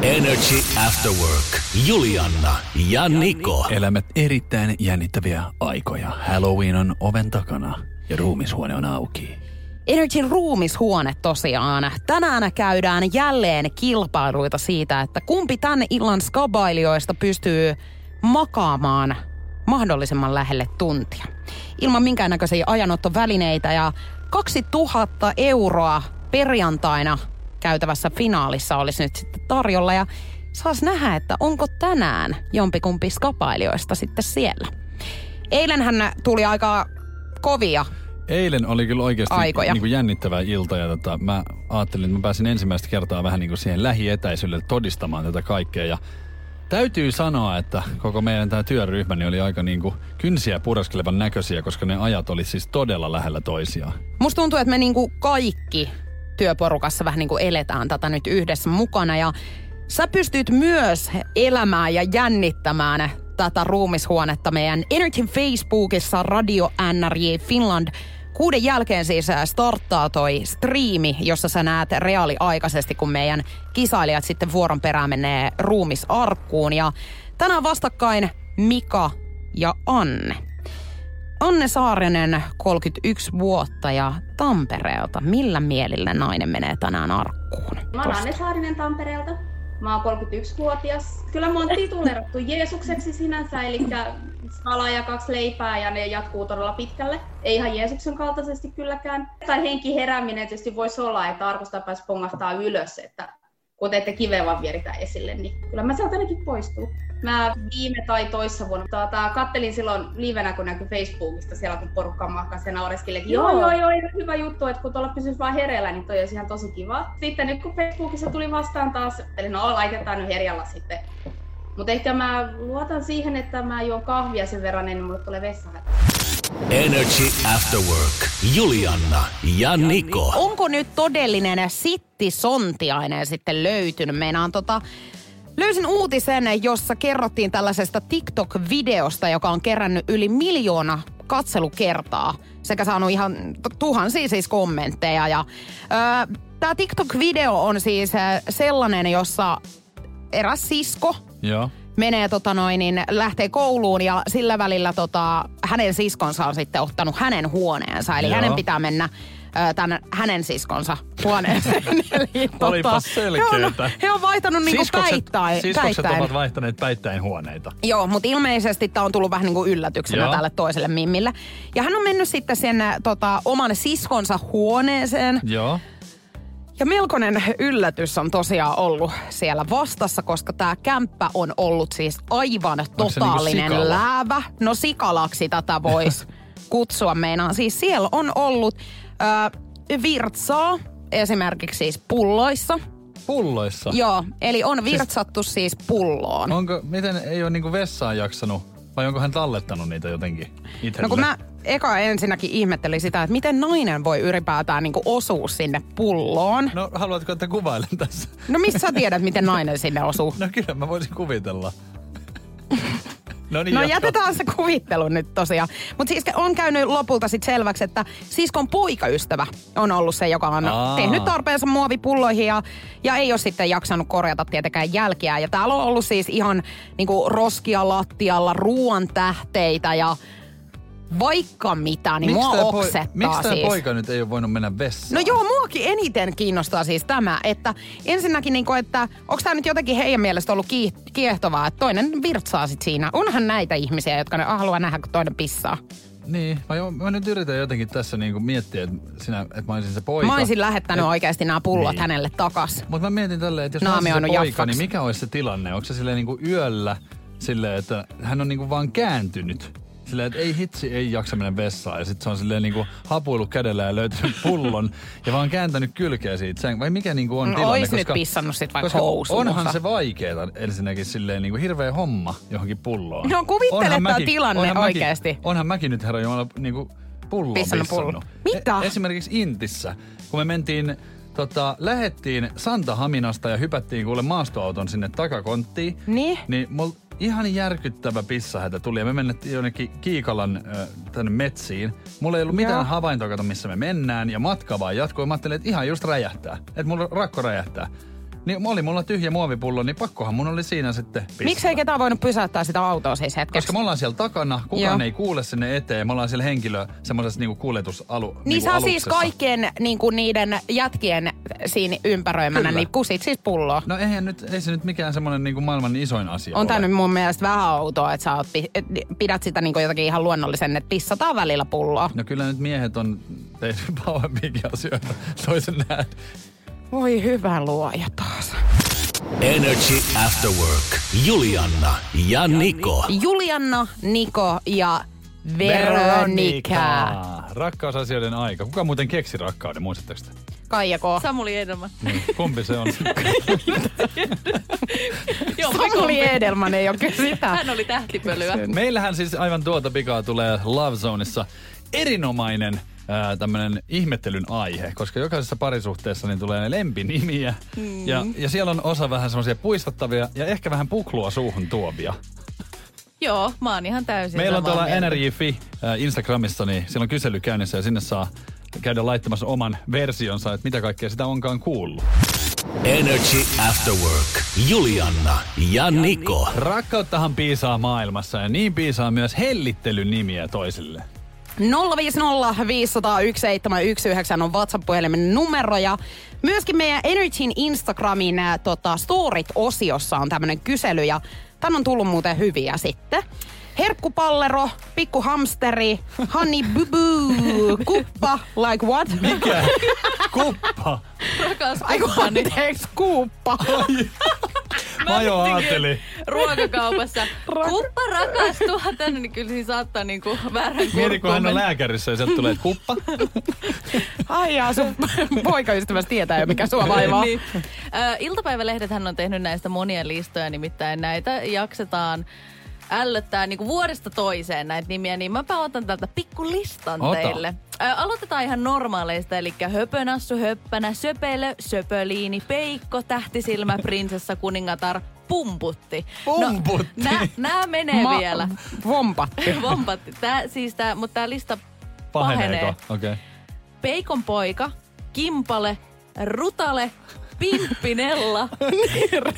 Energy After Work. Julianna ja Niko. Elämme erittäin jännittäviä aikoja. Halloween on oven takana ja ruumishuone on auki. Energyn ruumishuone tosiaan. Tänään käydään jälleen kilpailuita siitä, että kumpi tänne illan skabailijoista pystyy makaamaan mahdollisimman lähelle tuntia. Ilman minkäännäköisiä ajanottovälineitä ja 2000 euroa perjantaina käytävässä finaalissa olisi nyt sitten tarjolla. Ja saas nähdä, että onko tänään jompikumpi skapailijoista sitten siellä. Eilenhän tuli aika kovia Eilen oli kyllä oikeasti Aikoja. niin kuin jännittävä ilta ja tota, mä ajattelin, että mä pääsin ensimmäistä kertaa vähän niin kuin siihen lähietäisyydelle todistamaan tätä kaikkea. Ja täytyy sanoa, että koko meidän tämä työryhmä niin oli aika niin kuin kynsiä puraskelevan näköisiä, koska ne ajat oli siis todella lähellä toisiaan. Musta tuntuu, että me niinku kaikki työporukassa vähän niinku eletään tätä nyt yhdessä mukana ja sä pystyt myös elämään ja jännittämään tätä ruumishuonetta meidän Energyn Facebookissa Radio NRJ Finland. Kuuden jälkeen siis äh, starttaa toi striimi, jossa sä näet reaaliaikaisesti, kun meidän kisailijat sitten vuoron perään menee ruumisarkkuun. Ja tänään vastakkain Mika ja Anne. Anne Saarinen, 31 vuotta ja Tampereelta. Millä mielillä nainen menee tänään arkkuun? Mä oon Anne Saarinen Tampereelta. Mä oon 31-vuotias. Kyllä mä oon tituleerattu Jeesukseksi sinänsä, eli skala ja kaksi leipää ja ne jatkuu todella pitkälle. Ei ihan Jeesuksen kaltaisesti kylläkään. Tai henki herääminen tietysti voisi olla, että arkusta pääsi pongahtaa ylös, että kun teette kiveä vaan vieritä esille, niin kyllä mä sieltä ainakin poistuu. Mä viime tai toissa vuonna tota, kattelin silloin livenä, kun näkyi Facebookista siellä, kun porukka makasi ja naureskeli, että joo, joo, joo, ihan hyvä juttu, että kun tuolla pysyisi vaan hereillä, niin toi olisi ihan tosi kiva. Sitten nyt kun Facebookissa tuli vastaan taas, eli no laitetaan nyt herjalla sitten. Mutta ehkä mä luotan siihen, että mä juon kahvia sen verran, niin mulle tulee vessahätä. Energy After Work. Julianna ja Niko. Onko nyt todellinen sittisontiainen sitten löytynyt? Meinaan tota, löysin uutisen, jossa kerrottiin tällaisesta TikTok-videosta, joka on kerännyt yli miljoona katselukertaa sekä saanut ihan tuhansia siis kommentteja. Ja, öö, Tämä TikTok-video on siis ö, sellainen, jossa eräs sisko Joo. menee tota noin, niin lähtee kouluun ja sillä välillä tota, hänen siskonsa on sitten ottanut hänen huoneensa. Eli Joo. hänen pitää mennä tänne hänen siskonsa huoneeseen. <laughs> Eli, Olipas he, on, he on vaihtanut niinku päittäin. siskokset päittäin. ovat vaihtaneet päittäin huoneita. Joo, mutta ilmeisesti tämä on tullut vähän niin kuin yllätyksenä Joo. tälle toiselle mimmille. Ja hän on mennyt sitten sen tota, oman siskonsa huoneeseen. Joo. Ja melkoinen yllätys on tosiaan ollut siellä vastassa, koska tämä kämppä on ollut siis aivan se niinku totaalinen sikala? läävä. No sikalaksi tätä voisi <laughs> kutsua meinaan. Siis siellä on ollut ö, virtsaa esimerkiksi siis pulloissa. Pulloissa. Joo, eli on virtsattu siis pulloon. Onko, miten ei ole niinku vessaan jaksanut, vai onko hän tallettanut niitä jotenkin itselle? No kun mä eka ensinnäkin ihmettelin sitä, että miten nainen voi ylipäätään niinku osua sinne pulloon. No haluatko, että kuvailen tässä? No missä sä tiedät, miten nainen sinne osuu? <laughs> No kyllä mä voisin kuvitella. <laughs> no niin, No jatka. jätetään se kuvittelu nyt tosiaan. Mutta siis on käynyt lopulta sitten selväksi, että siskon poikaystävä on ollut se, joka on Aa. tehnyt tarpeensa muovipulloihin ja, ja ei ole sitten jaksanut korjata tietenkään jälkiä. Ja täällä on ollut siis ihan niinku roskia lattialla, ruoan tähteitä ja vaikka mitä, niin mua tää oksettaa miksi tämä siis. poika nyt ei ole voinut mennä vessaan? No joo, muakin eniten kiinnostaa siis tämä, että ensinnäkin niinku, että onko tämä nyt jotenkin heidän mielestä ollut kiehtovaa, että toinen virtsaa sit siinä. Onhan näitä ihmisiä, jotka ne haluaa nähdä, kun toinen pissaa. Niin, mä, jo- mä nyt yritän jotenkin tässä niinku miettiä, että, sinä, että mä olisin se poika. Mä olisin lähettänyt Et- oikeasti nämä pullot Niin. hänelle takas. Mutta mä mietin tälleen, että jos mä olisin se poika, jaffaksi. niin mikä olisi se tilanne? Onko se silleen niinku yöllä silleen, että hän on niinku vaan kääntynyt? Silleen, että ei hitsi, ei jaksa mennä vessaan. Ja sitten se on silleen niinku hapuillut kädellä ja löytänyt <laughs> pullon ja vaan kääntänyt kylkeä siitä. Sen, vai mikä niinku on No, tilanne? ois nyt pissannut sit vaikka koska housuunsa. onhan se vaikeeta ensinnäkin silleen niinku hirveä homma johonkin pulloon. No, kuvittele tää mäkin- tilanne onhan mäkin- oikeesti. onhan mäkin nyt herra Jumala niinku pulloon Pissannut pissannut. pulloon. Mitä? E- esimerkiksi Intissä, kun me mentiin, tota, lähettiin Santahaminasta ja hypättiin kuule maastoauton sinne takakonttiin. Niin? Niin mul ihan järkyttävä pissahätä tuli ja me mennettiin jonnekin Kiikalan ö, tänne metsiin. Mulla ei ollut mitään Joo. havaintoa, kato missä me mennään ja matka vaan jatkuu. Mä ajattelin, että ihan just räjähtää. Että mulla rakko räjähtää. Niin oli mulla tyhjä muovipullo, niin pakkohan mun oli siinä sitten pistää. Miksei ketään voinut pysäyttää sitä autoa siis hetkeksi? Koska me ollaan siellä takana, kukaan Joo. ei kuule sinne eteen. Me ollaan siellä henkilö semmoisessa niinku kuljetusalu Niin niinku sä siis kaikkien niin kuin niiden jätkien siinä ympäröimänä, Kyllä. niin kusit siis pulloa. No eihän nyt, ei se nyt mikään semmoinen niinku maailman isoin asia On ole. tää nyt mun mielestä vähän outoa, että sä oot, et- pidät sitä niin kuin jotakin ihan luonnollisen, että pissataan välillä pulloa. No kyllä nyt miehet on tehnyt <laughs> pauempiakin asioita toisen nähden. Voi hyvä luoja taas. Energy After Work. Julianna ja Niko. Julianna, Niko ja Veronika. Rakkausasioiden aika. Kuka muuten keksi rakkauden, muistatteko te? Kaija K. Samuli Edelman. Niin. Kumpi se on? <laughs> Joo, Samuli Edelman ei ole kyllä <laughs> sitä. Hän oli tähtipölyä. Meillähän siis aivan tuota pikaa tulee Love Zoneissa erinomainen ää, tämmönen ihmettelyn aihe, koska jokaisessa parisuhteessa niin tulee lempinimiä. Mm. Ja, ja siellä on osa vähän semmoisia puistattavia ja ehkä vähän puklua suuhun tuovia. Joo, mä oon ihan täysin Meillä on tuolla ää, Instagramissa, niin siellä on kysely käynnissä ja sinne saa käydä laittamassa oman versionsa, että mitä kaikkea sitä onkaan kuullut. Energy After Work. Julianna ja Niko. Rakkauttahan piisaa maailmassa ja niin piisaa myös hellittelyn nimiä toisille. 050 501 719 on WhatsApp-puhelimen numero ja myöskin meidän Energyn Instagramin tota, Storit-osiossa on tämmönen kysely ja tän on tullut muuten hyviä sitten. Herkkupallero, pikku hamsteri, honey bubu, kuppa, like what? Mikä? Kuppa. Rakas kumppani. anteeksi, kuuppa. Mä jo ajattelin. Ruokakaupassa. Kuppa rakastua tänne, niin kyllä siinä saattaa niinku väärän Mieti, kun hän on lääkärissä ja sieltä tulee että kuppa. Ai jaa, sun poikaystävässä tietää jo mikä sua vaivaa. niin. Iltapäivälehdet on tehnyt näistä monia listoja, nimittäin näitä jaksetaan ällöttää niin vuodesta toiseen näitä nimiä, niin mäpä otan täältä pikku listan Ota. teille. Ö, aloitetaan ihan normaaleista, eli höpönassu, höppänä, söpelö, söpöliini, peikko, tähtisilmä, prinsessa, kuningatar, pumputti. Pumputti. No, nää, nää menee Ma- vielä. Vompatti. <laughs> Vompatti. Tää, siis tää, mutta tää lista Paheneeko? pahenee. Okei. Okay. Peikon poika, kimpale, rutale, pimppinella,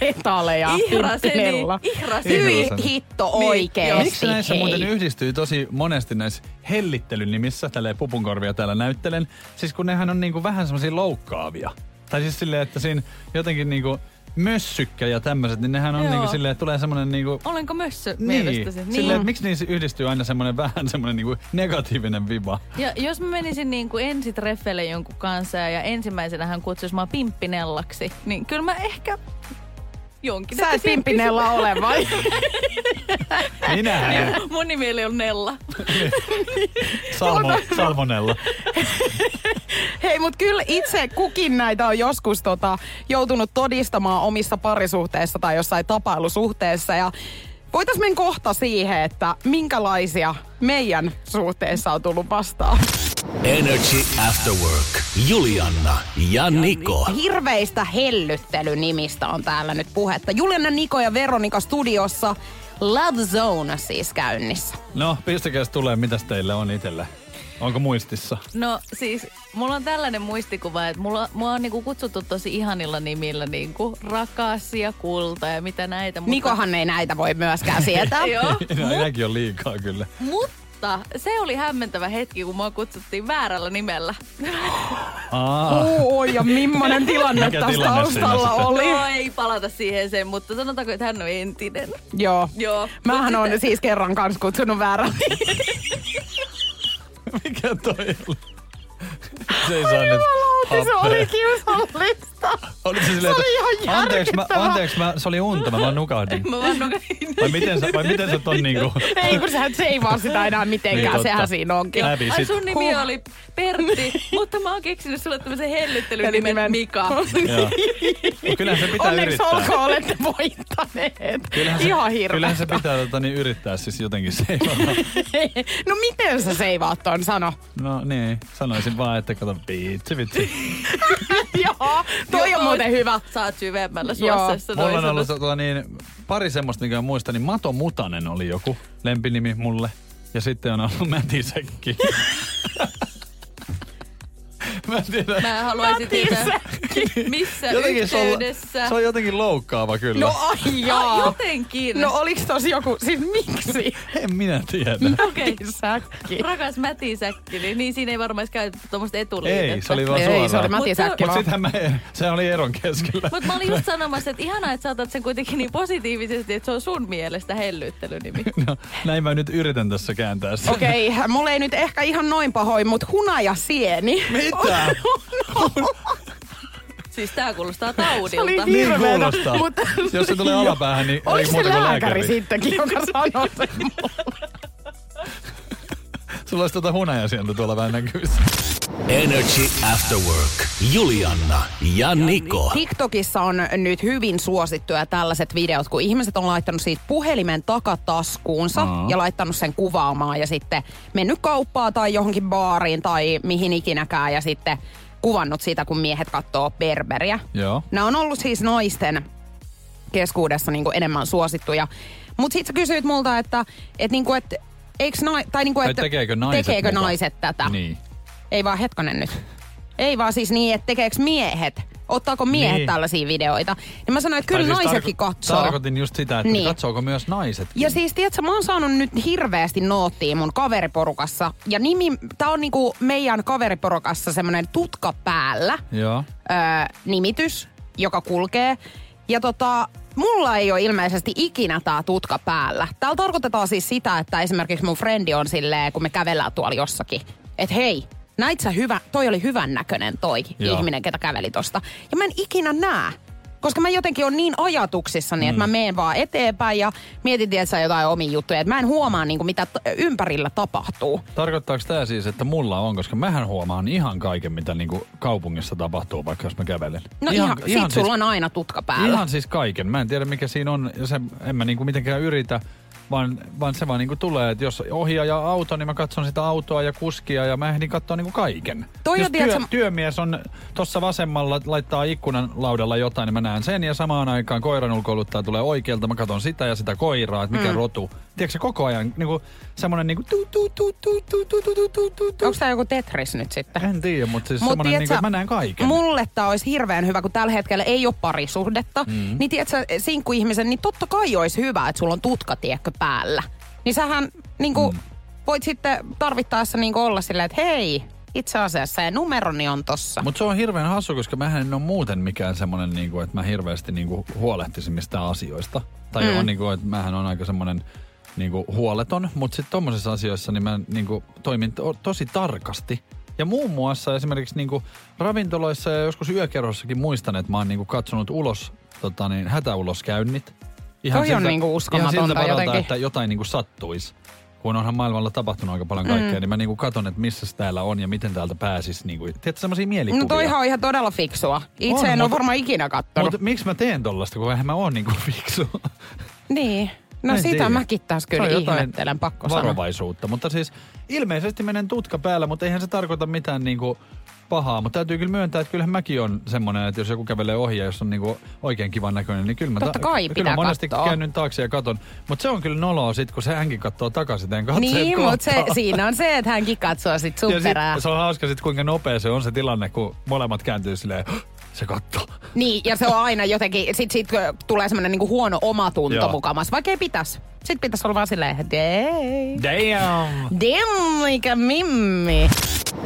Retale ja ihraseni, Pimpinella. <laughs> ihraseni. Hyi hitto Niin, oikeesti. Miksi näissä hei. muuten yhdistyy tosi monesti näissä hellittelyn nimissä, tälleen pupunkorvia täällä näyttelen, siis kun nehän on niinku vähän semmoisia loukkaavia. Tai siis silleen, että siinä jotenkin niinku mössykkä ja tämmöiset, niin nehän on Joo. niinku silleen, että tulee semmoinen niinku... Olenko mössö Niin, mielestäsi? silleen, että miksi niissä yhdistyy aina semmoinen vähän semmoinen niinku negatiivinen viba. Ja jos mä menisin niin kuin ensitreffeille jonkun kanssa ja ensimmäisenä hän kutsuisi mua pimppinellaksi, niin kyllä mä ehkä jonkin. Sä et Pimpinella ole vai? <laughs> Minä en. Mun nimi oli on Nella. <laughs> Salmo, salmonella. <laughs> Hei, mut kyllä itse kukin näitä on joskus tota, joutunut todistamaan omissa parisuhteissa tai jossain tapailusuhteessa. Ja voitais mennä kohta siihen, että minkälaisia meidän suhteessa on tullut vastaan. Energy After Work. Julianna ja Niko. Hirveistä hellyttelynimistä on täällä nyt puhetta. Juliana, Niko ja Veronika studiossa. Love Zone siis käynnissä. No, pistäkäs tulee, mitäs teille on itselle? Onko muistissa? No siis, mulla on tällainen muistikuva, että mulla, mua on niinku kutsuttu tosi ihanilla nimillä niinku rakas ja kulta ja mitä näitä. Mutta, Nikohan ei näitä voi myöskään sietää. <laughs> Joo, No, nämäkin on liikaa kyllä. mutta se oli hämmentävä hetki, kun mua kutsuttiin väärällä nimellä. Aa, Oi, ja millainen tilanne tässä taustalla oli. No ei palata siihen sen, mutta sanotaanko, että hän on entinen. Joo. Joo. Mähän on siis kerran kanssa kutsunut väärän. <laughs> mikä toi oli? Se ei saa nyt se oli kiusallista. Oliko se silleen, Se oli ihan anteeksi, mä, anteeksi mä, se oli unta, mä vaan nukahdin. Mä vaan nukahin. Vai miten sä, vai miten sä ton niinku... Ei kun sä et seivaa sitä enää mitenkään, Niin, sehän siinä onkin. Läpi Ai sit. sun nimi Huh. oli Pertti, mutta mä oon keksinyt sulle tämmöisen hellittelyn nimen nimen- Mika. No, kyllähän se pitää Onneksi yrittää. olkoon olette voittaneet. Kyllähän se, Ihan kyllähän se hirveä. pitää tota, niin yrittää siis jotenkin seivata. <laughs> No miten sä seivaat ton, sano. No niin, sanoisin vaan, että kato, vitsi vitsi. <laughs> Joo, toi on muuten hyvä. Sä oot syvemmällä Joo. suossessa. Mulla on ollut tota, niin, pari semmoista, mikä muistan, niin Mato Mutanen oli joku lempinimi mulle. Ja sitten on ollut Mätisekki. <laughs> mä en tiedä. Mä haluaisin tietää, Missä Jotenkin se on, yhteydessä? se on jotenkin loukkaava kyllä. No ai Ah, jotenkin. No oliks tos joku, siis miksi? En minä tiedä. <laughs> Okei. Säkki. Rakas mätisäkki, niin, niin siinä ei varmaan käytetty tuommoista etuliitettä. Ei, se oli vaan Ei, suoraan. se oli Mut mätisäkki Mutta sitähän mä, se oli eron keskellä. Mutta mä olin just sanomassa, että ihanaa, että saatat sen kuitenkin niin positiivisesti, että se on sun mielestä hellyttelynimi. <laughs> No, näin mä nyt yritän tässä kääntää sen. Okei, okay, mulla ei nyt ehkä ihan noin pahoin, mutta hunajasieni. Mitä? Siis tää kuulostaa Se oli taudilta. Niin hirveetä, kuulostaa. mutta... Jos se tulee alapäähän, niin Oliko ei se muuta kuin lääkäri lääkäri. sittenkin, joka sanoi sen mulle? Sulla olisi tuota hunajasientä tuolla vähän näkyvissä. Energy After Work. Julianna ja Niko. TikTokissa on nyt hyvin suosittuja tällaiset videot, kun ihmiset on laittanut siitä puhelimen takataskuunsa Aa. ja laittanut sen kuvaamaan ja sitten mennyt kauppaan tai johonkin baariin tai mihin ikinäkään ja sitten kuvannut sitä, kun miehet katsoo berberiä. Joo. Nämä on ollut siis naisten keskuudessa niin kuin enemmän suosittuja. Mutta sitten sä kysyit multa, että et niinku, et, eiks nai, tai niinku, Tai että tekeekö naiset tekeekö muka? naiset tätä? Niin. Ei vaan hetkonen nyt. Ei vaan siis niin, että tekeekö miehet? Ottaako miehet Niin. tällaisia videoita? Ja mä sanoin, että kyllä siis naisetkin tarko- katsoo. Tarkoitin just sitä, että Niin. katsooko myös naiset. Ja siis, tiedätkö, mä oon saanut nyt hirveästi noottia mun kaveriporukassa. Ja nimi, tää on niinku meidän kaveriporukassa semmonen tutka päällä Joo. öö, nimitys, joka kulkee. Ja tota, mulla ei ole ilmeisesti ikinä tää tutka päällä. Täällä tarkoitetaan siis sitä, että esimerkiksi mun frendi on silleen, kun me kävellään tuolla jossakin, että hei, näit sä hyvä, toi oli hyvän näköinen toi Joo. ihminen, ketä käveli tosta. Ja mä en ikinä näe. Koska mä jotenkin on niin ajatuksissani, mm. että mä meen vaan eteenpäin ja mietin, sä jotain omia juttuja. Että mä en huomaa, niin kuin, mitä t- ympärillä tapahtuu. Tarkoittaako tämä siis, että mulla on, koska mähän huomaan ihan kaiken, mitä niinku kaupungissa tapahtuu, vaikka jos mä kävelen. No ihan, ihan sit sulla on aina tutka päällä. Ihan siis kaiken. Mä en tiedä, mikä siinä on. Ja se, en mä niinku mitenkään yritä, vaan, vaan se vaan niinku tulee, että jos ohjaaja auto, niin mä katson sitä autoa ja kuskia ja mä ehdin katsoa niinku kaiken. Toi on, jos työ, tiedätkö- työmies on tuossa vasemmalla, laittaa ikkunan laudalla jotain, niin mä näen sen ja samaan aikaan koiran ulkoiluttaja tulee oikealta, mä katson sitä ja sitä koiraa, että mikä mm. rotu. Tiedätkö koko ajan niinku, semmonen niinku tu tu tu tu tu tu tu tu tu tu tu. Onko tämä joku Tetris nyt sitten? En tiedä, mutta siis Mut semmonen tiedätkö, niinku, mä näen kaiken. Mulle tämä olisi hirveän hyvä, kun tällä hetkellä ei ole parisuhdetta. Mm. Niin tiedätkö, sinkkuihmisen, niin totta kai olisi hyvä, että sulla on tutka, tiedätkö, päällä. Niin sähän niinku, mm. voit sitten tarvittaessa niinku olla silleen, että hei, itse asiassa ja numeroni on tossa. Mutta se on hirveän hassu, koska mähän en ole muuten mikään semmonen, niinku, että mä hirveästi niinku, huolehtisin mistään asioista. Tai mm. on niinku, että mähän on aika semmonen niinku, huoleton, mutta sitten tommosissa asioissa niin mä niinku, toimin to- tosi tarkasti. Ja muun muassa esimerkiksi niinku, ravintoloissa ja joskus yökerrossakin muistan, että mä oon niinku, katsonut ulos tota, niin, hätäuloskäynnit. Toi on niinku ihan uskomatonta siltä varalta, jotenkin. että jotain niinku, sattuisi. Kun onhan maailmalla tapahtunut aika paljon kaikkea, mm. niin mä niinku katon, että missä täällä on ja miten täältä pääsisi. Niinku, tiedätkö, semmoisia mielikuvia. No toihan on ihan todella fiksua. Itse On, en ole varmaan ikinä kattonut. Mutta miksi mä teen tollasta, kun eihän mä oon niinku <laughs> fiksu? Niin. No En sitä tiedä. mäkin taas kyllä jotain ihmettelen, pakko sanoa. Varovaisuutta, mutta siis ilmeisesti menen tutka päällä, mutta eihän se tarkoita mitään niinku pahaa. Mutta täytyy kyllä myöntää, että kyllähän mäkin on semmoinen, että jos joku kävelee ohi ja jos on niinku oikein kivan näköinen, niin kyllä mä, Totta kai kyllä pitää monesti käännyn taakse ja katon. Mutta se on kyllä noloa sit, kun se hänkin katsoo takaisin, teen katseet Niin, mutta se, siinä on se, että hänkin katsoo sit sun ja perään. sit, se on hauska sit, kuinka nopea se on se tilanne, kun molemmat kääntyy silleen, se katsoo. Niin, ja se on aina jotenkin, sit, sit tulee semmoinen niinku huono omatunto Joo. mukamas, vaikka ei pitäisi. Sitten pitäisi olla vaan silleen, että "Dei, Damn! damn, mikä mimmi.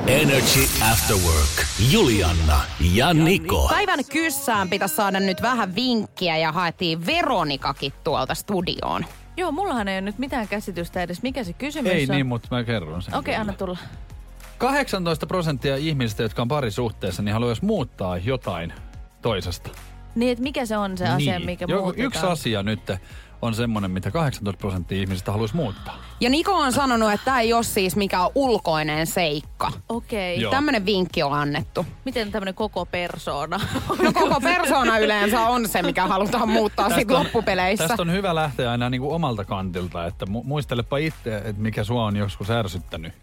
Energy After Work. Julianna ja Niko. Päivän kyssään pitäisi saada nyt vähän vinkkiä ja haettiin Veronikakin tuolta studioon. Joo, mullahan ei ole nyt mitään käsitystä edes, mikä se kysymys Ei on. niin, mutta mä kerron sen. Okei, kyllä. anna tulla. 18 prosenttia ihmisistä, jotka on parisuhteessa, niin haluaisi muuttaa jotain toisesta. Niin, että mikä se on se asia, niin. mikä Joku, muutetaan? Yksi asia nyt on semmoinen, mitä 18 prosenttia ihmisistä haluaisi muuttaa. Ja Niko on sanonut, että tämä ei ole siis mikään ulkoinen seikka. Okei. Joo. Tämmöinen vinkki on annettu. Miten tämmöinen koko persoona? No koko persona yleensä on se, mikä halutaan muuttaa sit loppupeleissä. Tästä on hyvä lähteä aina niin kuin omalta kantilta, että mu- muistelepa itse, että mikä sua on joskus ärsyttänyt.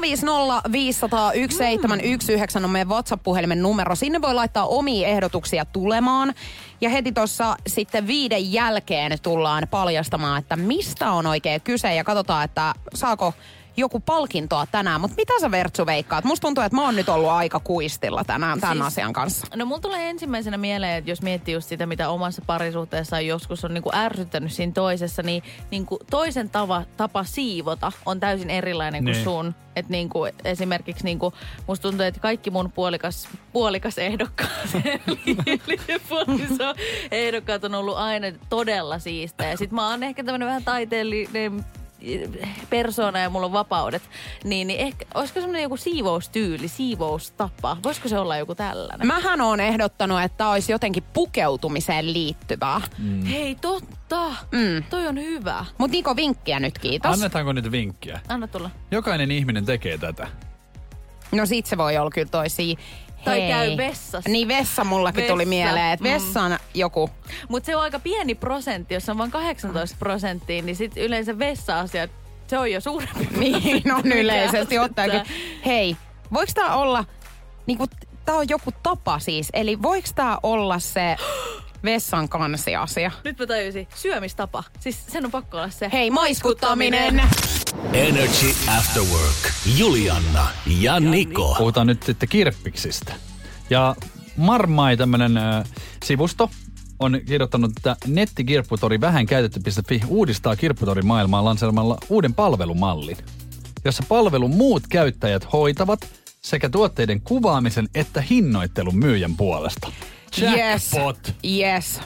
050 500 1719 on meidän WhatsApp-puhelimen numero. Sinne voi laittaa omia ehdotuksia tulemaan. Ja heti tuossa sitten viiden jälkeen tullaan paljastamaan, että mistä on oikein kyse. Ja katsotaan, että saako joku palkintoa tänään. Mutta mitä sä Vertsu veikkaat? Musta tuntuu, että mä oon nyt ollut aika kuistilla tänään tämän Siis- asian kanssa. No mulla tulee ensimmäisenä mieleen, että jos miettii just sitä, mitä omassa parisuhteessaan joskus on niinku ärsyttänyt siinä toisessa, niin niinku toisen tava, tapa siivota on täysin erilainen kuin Niin. sun. Että niinku, esimerkiksi niinku, musta tuntuu, että kaikki mun puolikas, puolikas ehdokkaat, <laughs> eli, eli puoliso ehdokkaat on ollut aina todella siistejä. Sitten mä oon ehkä tämmönen vähän taiteellinen persona ja mulla on vapaudet, niin, niin ehkä, olisiko semmoinen joku siivoustyyli, siivoustapa? Voisiko se olla joku tällainen? Mähän on ehdottanut, että olisi jotenkin pukeutumiseen liittyvää. Mm. Hei, totta. Mm. Toi on hyvä. Mut Niko, vinkkiä nyt kiitos. Annetaanko nyt vinkkiä? Anna tulla. Jokainen ihminen tekee tätä. No sit se voi olla kyllä toisia. Tai Hei. käy vessassa. Niin vessa mullakin Vessa, tuli mieleen, että mm. vessan joku. Mutta se on aika pieni prosentti, jos on vain 18 prosenttia, niin sit yleensä vessa-asiat, se on jo suurempi <laughs> Niin on Mikä yleisesti ottaen. ärsyttää. kyllä. Hei, voiko tää olla, niinku, tää on joku tapa siis, eli voiko tää olla se <gasps> vessan kansiasia? Nyt mä tajusin. Syömistapa. Siis sen on pakko olla se. Hei, maiskuttaminen! Energy After Work. Julianna ja Niko. Puhutaan nyt sitten kirppiksistä. Ja Marmai, tämmönen äh, sivusto, on kirjoittanut, että nettikirpputori vähän käytetty.fi uudistaa kirpputorin maailmaa lanseeramalla uuden palvelumallin, jossa palvelun muut käyttäjät hoitavat sekä tuotteiden kuvaamisen että hinnoittelun myyjän puolesta. Jackpot! Yes, yes.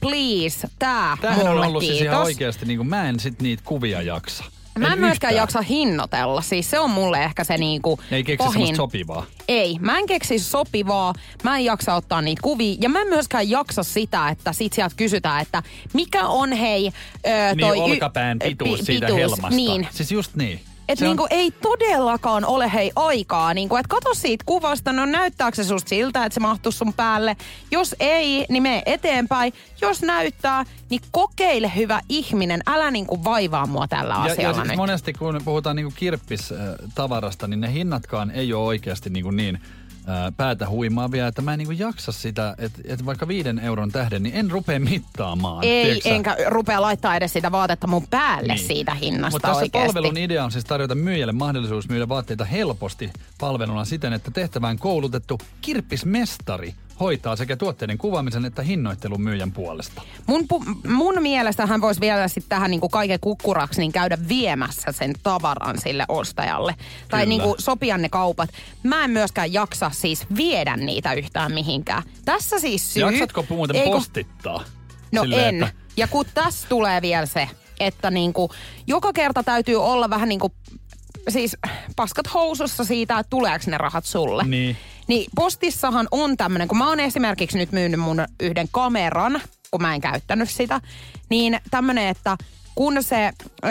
Please, tää Tämähän on ollut kiitos. siis ihan oikeasti, niin kuin, mä en sit niitä kuvia jaksa. Mä en myöskään yhtään. jaksa hinnoitella. Siis se on mulle ehkä se niinku Ei keksi pahin. sopivaa. Ei, mä en keksi sopivaa, mä en jaksa ottaa niitä kuvia ja mä en myöskään jaksa sitä, että sit sieltä kysytään, että mikä on hei ö, Niin toi... y- olkapään pituus pi- siitä pituus, helmasta. Niin, Siis just niin. Että on- niinku ei todellakaan ole hei aikaa, niinku, että kato siitä kuvasta, no näyttääkö se susta siltä, että se mahtuu sun päälle. Jos ei, niin mene eteenpäin. Jos näyttää, niin kokeile hyvä ihminen, älä niinku vaivaa mua tällä Ja, ja asialla siis nyt. monesti kun puhutaan niinku kirppistavarasta, niin ne hinnatkaan ei ole oikeasti niinku niin ää, päätä huimaavia, että mä en niinku jaksa sitä, että et vaikka viiden euron tähden, niin en rupea mittaamaan. Ei, tiedätkö sä? enkä rupea laittaa edes sitä vaatetta mun päälle Niin. siitä hinnasta Mutta tässä oikeasti. palvelun idea on siis tarjota myyjälle mahdollisuus myydä vaatteita helposti palveluna siten, että tehtävään koulutettu kirppismestari hoitaa sekä tuotteiden kuvaamisen että hinnoittelun myyjän puolesta. Mun, pu- mun mielestä hän voisi vielä sitten tähän niinku kaiken kukkuraksi niin käydä viemässä sen tavaran sille ostajalle. Tai Kyllä. niinku sopia ne kaupat. Mä en myöskään jaksa siis viedä niitä yhtään mihinkään. Tässä siis syy... Jaksatko muuten Ei kun- postittaa? No Silleen, en. että- Ja kun tässä tulee vielä se, että niinku, joka kerta täytyy olla vähän niinku, siis paskat housussa siitä, että tuleeko ne rahat sulle. Niin. Niin postissahan on tämmöinen, kun mä oon esimerkiksi nyt myynyt mun yhden kameran, kun mä en käyttänyt sitä, niin tämmöinen, että kun se öö,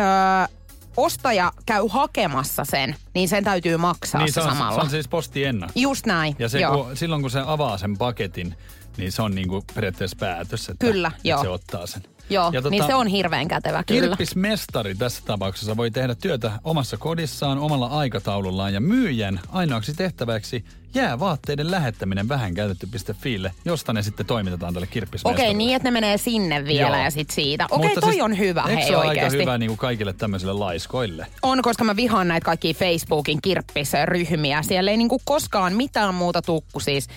ostaja käy hakemassa sen, niin sen täytyy maksaa Niin se, on, samalla. se on siis postiennakko. Just näin, Ja se, joo. kun, silloin kun se avaa sen paketin, niin se on niinku periaatteessa päätös, että, Kyllä, että joo. se ottaa sen. Joo, Ja tota, niin se on hirveän kätevä kyllä. Kirppismestari tässä tapauksessa voi tehdä työtä omassa kodissaan, omalla aikataulullaan ja myyjän ainoaksi tehtäväksi jää vaatteiden lähettäminen vähän käytetty.fiille, josta ne sitten toimitetaan tälle kirppismestarille. Okei, niin että ne menee sinne vielä Joo. ja sit siitä. Okei, Mutta toi siis, on hyvä, hei se aika hyvä niin kuin kaikille tämmöisille laiskoille? On, koska mä vihaan näitä kaikkia Facebookin kirppisryhmiä. Siellä ei niinku koskaan mitään muuta tukku siis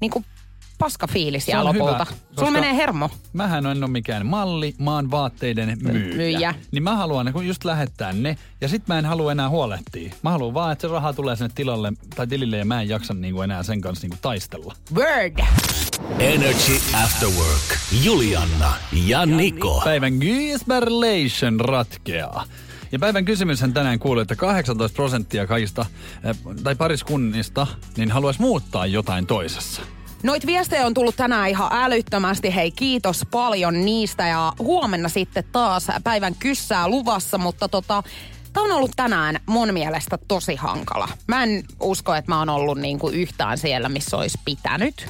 niinku paska fiilis hyvä, lopulta. koska- Sulla menee hermo. Mähän en ole mikään malli, mä oon vaatteiden myyjä. Myyjä. Niin mä haluan kun just lähettää ne, ja sit mä en halua enää huolehtia. Mä haluan vaan, että se raha tulee sinne tilalle tai tilille, ja mä en jaksa niinku enää sen kanssa niinku taistella. Word. Energy After Work. Julianna ja Niko. Päivän Gisberlation ratkeaa. Ja päivän kysymyshän tänään kuuluu, että 18 prosenttia kaikista, eh, tai pariskunnista, niin haluaisi muuttaa jotain toisessa. Noit viestejä on tullut tänään ihan älyttömästi. Hei, kiitos paljon niistä ja huomenna sitten taas päivän kyssää luvassa, mutta tota, Tämä on ollut tänään mun mielestä tosi hankala. Mä en usko, että mä oon ollut niinku yhtään siellä, missä olisi pitänyt.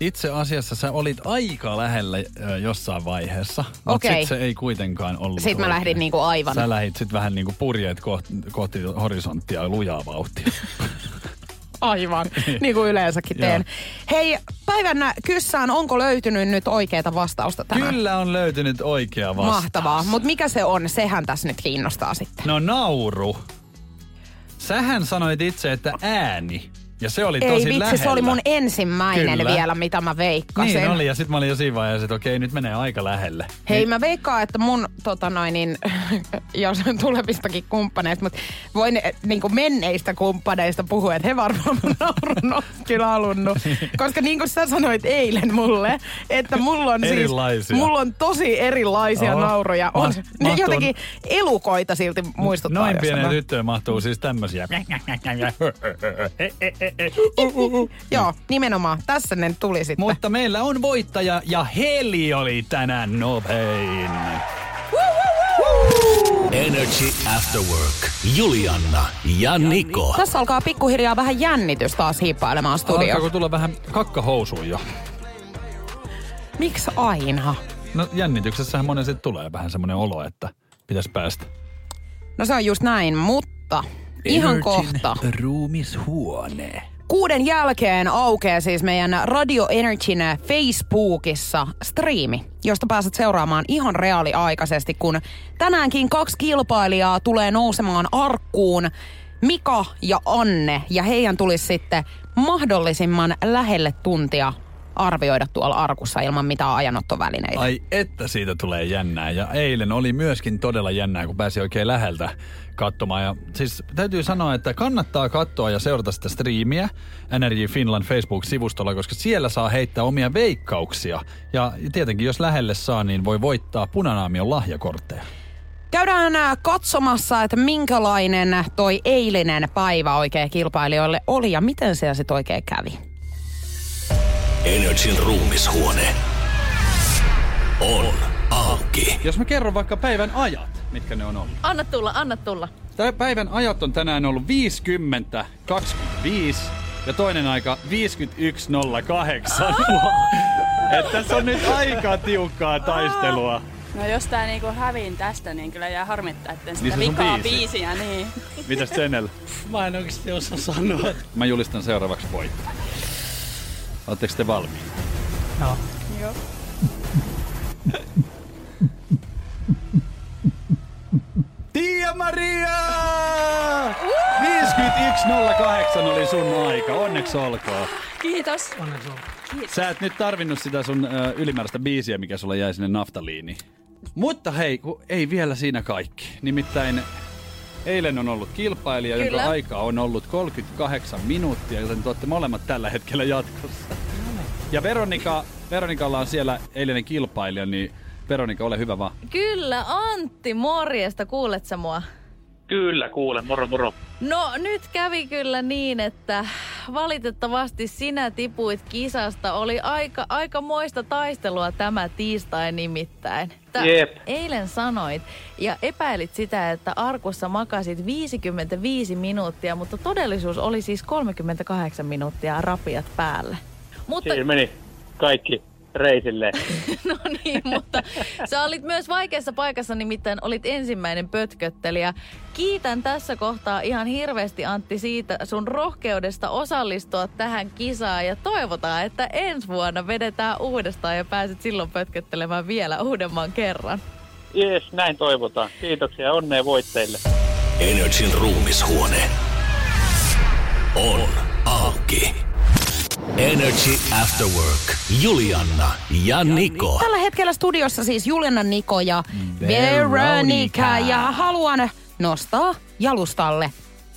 Itse asiassa sä olit aika lähellä jossain vaiheessa, mutta sit se ei kuitenkaan ollut Sitten mä oikein. lähdin niinku aivan. Sä lähdit sitten vähän niinku purjeet kohti, kohti horisonttia ja lujaa vauhtia. <laughs> Aivan, <laughs> niin kuin yleensäkin teen. Hei, päivän kyssään, onko löytynyt nyt oikeita vastausta tänään? Kyllä on löytynyt oikea vastaus. Mahtavaa, mutta mikä se on, sehän tässä nyt kiinnostaa sitten. No nauru. Sähän sanoit itse, että ääni. Ja se oli Ei tosi vitsi, lähellä. se oli mun ensimmäinen Kyllä. vielä, mitä mä veikkasin. Niin oli, ja sitten mä olin jo siinä vaiheessa, että okei, nyt menee aika lähelle. Hei, Niin- mä veikkaan, että mun, tota noin, niin, <laughs> jos tulevistakin kumppaneista, mutta voin eh, niin kuin menneistä kumppaneista puhua, että he varmaan mun naurun <laughs> kyllä halunnut. <laughs> Koska niin kuin sä sanoit eilen mulle, että mulla on siis, mulla on tosi erilaisia Oo. nauruja. On, Ma- ne mahtuu- jotenkin elukoita silti muistuttaa. Noin pienen tyttöön mahtuu siis tämmösiä. <laughs> Joo, nimenomaan. Tässä ne tuli sitten. Mutta meillä on voittaja ja Heli oli tänään nopein. Energy After Work. Julianna ja Niko. Tässä alkaa pikkuhiljaa vähän jännitys taas hiippailemaan studioon. Alkaako tulla vähän kakkahousuun jo? Miksi aina? No jännityksessähän monesti tulee vähän semmoinen olo, että pitäisi päästä. No se on just näin, mutta ihan kohta. ruumishuone. Kuuden jälkeen aukeaa siis meidän Radio Energyn Facebookissa striimi, josta pääset seuraamaan ihan reaaliaikaisesti, kun tänäänkin kaksi kilpailijaa tulee nousemaan arkkuun. Mika ja Anne, ja heidän tulisi sitten mahdollisimman lähelle tuntia arvioida tuolla arkussa ilman mitään ajanottovälineitä. Ai että siitä tulee jännää. Ja eilen oli myöskin todella jännää, kun pääsi oikein läheltä katsomaan. Ja siis täytyy sanoa, että kannattaa katsoa ja seurata sitä striimiä Energy Finland Facebook-sivustolla, koska siellä saa heittää omia veikkauksia. Ja tietenkin jos lähelle saa, niin voi voittaa punanaamion lahjakortteja. Käydään ää, katsomassa, että minkälainen toi eilinen päivä oikein kilpailijoille oli ja miten se sitten oikein kävi. Energin ruumishuone on auki. Jos mä kerron vaikka päivän ajat, mitkä ne on ollut. Anna tulla, anna tulla. Tämä päivän ajat on tänään ollut 50, 25 ja toinen aika 51.08. <laughs> Että tässä on nyt aika tiukkaa taistelua. No jos tää niinku häviin tästä, niin kyllä jää harmittaa, että sitä Niin se sun vikaa biisi. biisiä, niin. Mitäs Senel? Mä en oikeasti osaa sanoa. Mä julistan seuraavaksi voittajan. Oletteko te valmiita? Joo. Joo. <laughs> Tiia Maria! 51.08 oli sun aika. Onneksi olkoon. Kiitos. Onneksi on. Sä et nyt tarvinnut sitä sun ö, ylimääräistä biisiä, mikä sulla jäi sinne naftaliiniin. Mutta hei, kun ei vielä siinä kaikki. Nimittäin eilen on ollut kilpailija, Kyllä. jonka aika on ollut 38 minuuttia, joten te olette molemmat tällä hetkellä jatkossa. Ja Veronika, Veronikalla on siellä eilinen kilpailija, niin Veronika, ole hyvä vaan. Kyllä, Antti, morjesta, kuulet sä mua? Kyllä, kuulen. Moro, moro. No nyt kävi kyllä niin, että valitettavasti sinä tipuit kisasta. Oli aika, aika moista taistelua tämä tiistai nimittäin. Tä- Jep. Eilen sanoit ja epäilit sitä, että arkussa makasit 55 minuuttia, mutta todellisuus oli siis 38 minuuttia rapiat päälle. Mutta Siinä meni kaikki reisille. <laughs> No niin, mutta sä olit myös vaikeassa paikassa, nimittäin olit ensimmäinen pötköttelijä. Kiitän tässä kohtaa ihan hirveästi Antti siitä sun rohkeudesta osallistua tähän kisaan ja toivotaan, että ensi vuonna vedetään uudestaan ja pääset silloin pötköttelemään vielä uudemman kerran. Jees, näin toivotaan. Kiitoksia ja onnea voitteille. Energin ruumishuone on auki. Energy After Work. Julianna ja Niko. Tällä hetkellä studiossa siis Juliana Niko ja Veronica. Veronica. Ja haluan nostaa jalustalle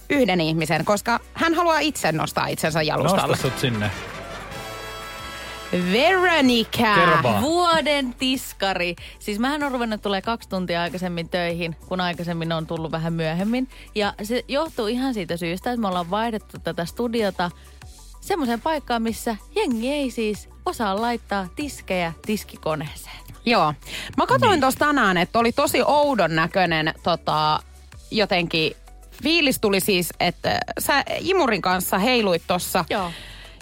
yhden ihmisen, koska hän haluaa itse nostaa itsensä jalustalle. Nosta sut sinne. Veronica! Kerro vaan. Vuoden tiskari. Siis mähän on ruvennut tulee kaksi tuntia aikaisemmin töihin, kun aikaisemmin on tullut vähän myöhemmin. Ja se johtuu ihan siitä syystä, että me ollaan vaihdettu tätä studiota semmoiseen paikkaan, missä jengi ei siis osaa laittaa tiskejä tiskikoneeseen. Joo. Mä katsoin Niin. tuossa tänään, että oli tosi oudon näköinen tota, jotenkin fiilis tuli siis, että sä Imurin kanssa heiluit tossa. Joo.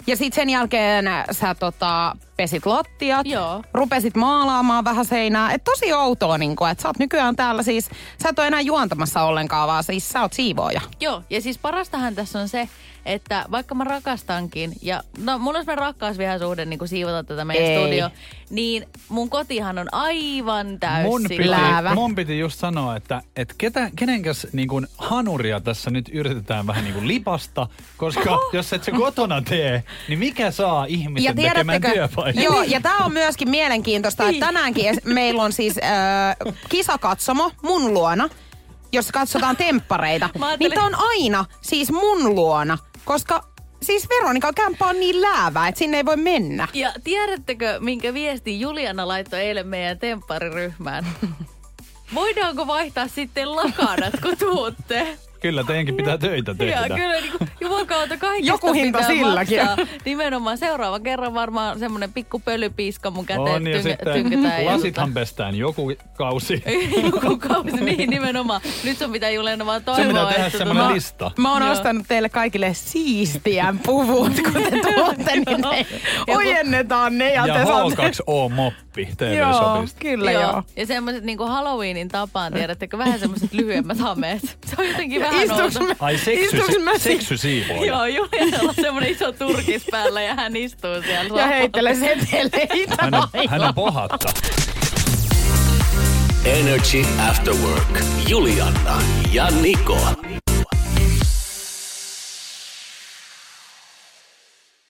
Ja sitten sen jälkeen sä tota, pesit lattiat, Joo. rupesit maalaamaan vähän seinää. Et tosi outoa, niin kun, että sä oot nykyään täällä siis, sä et ole enää juontamassa ollenkaan, vaan siis sä oot siivooja. Joo, ja siis parastahan tässä on se, että vaikka mä rakastankin, ja no mulla on semmoinen rakkausvihasuhde niin kuin siivota tätä meidän Ei. studio, niin mun kotihan on aivan täysin Mun piti, Läävä. mun piti just sanoa, että, että ketä, kenenkäs niin kuin hanuria tässä nyt yritetään vähän niin kuin lipasta, koska jos et se kotona tee, niin mikä saa ihmisen tekemään työpaikan? Joo, ja tämä on myöskin mielenkiintoista, että tänäänkin es- meillä on siis äh, kisakatsomo mun luona, jossa katsotaan temppareita. Niin tää on aina siis mun luona, koska siis Veronikan kämppä on niin läävä, että sinne ei voi mennä. Ja tiedättekö, minkä viesti Juliana laittoi eilen meidän temppariryhmään? <laughs> Voidaanko vaihtaa sitten lakanat, kun tuutte? Kyllä teidänkin pitää töitä tehdä. Ja kyllä niin kuin, kaikesta Joku hinta pitää silläkin. maksaa. Nimenomaan seuraava kerran varmaan semmoinen pikku pölypiiska mun käteen On, ja sitten lasithan pestään joku kausi. <laughs> Joku kausi, niin nimenomaan. Nyt sun pitää Juliana vaan toivoa, pitää tehdä että semmoinen tota- lista. Mä oon Joo. ostanut teille kaikille siistiän puvut, kun te tuotte, niin ne ojennetaan ne ja, Ja te saatte... H2O-moppi Joo, TV-sopista. kyllä Joo. joo. Ja semmoiset niinku Halloweenin tapaan, tiedättekö, vähän semmoiset lyhyemmät hameet. <laughs> Se on jotenkin vähän Istuuks outo. mä, Ai seksy, istuuks mä si- seksysiivoja. Joo, Julianalla on semmoinen iso turkis päällä ja hän istuu siellä. ja sohvalla. heittele seteleitä Hän on, hän on pohatta. Energy After Work. Juliana ja Niko.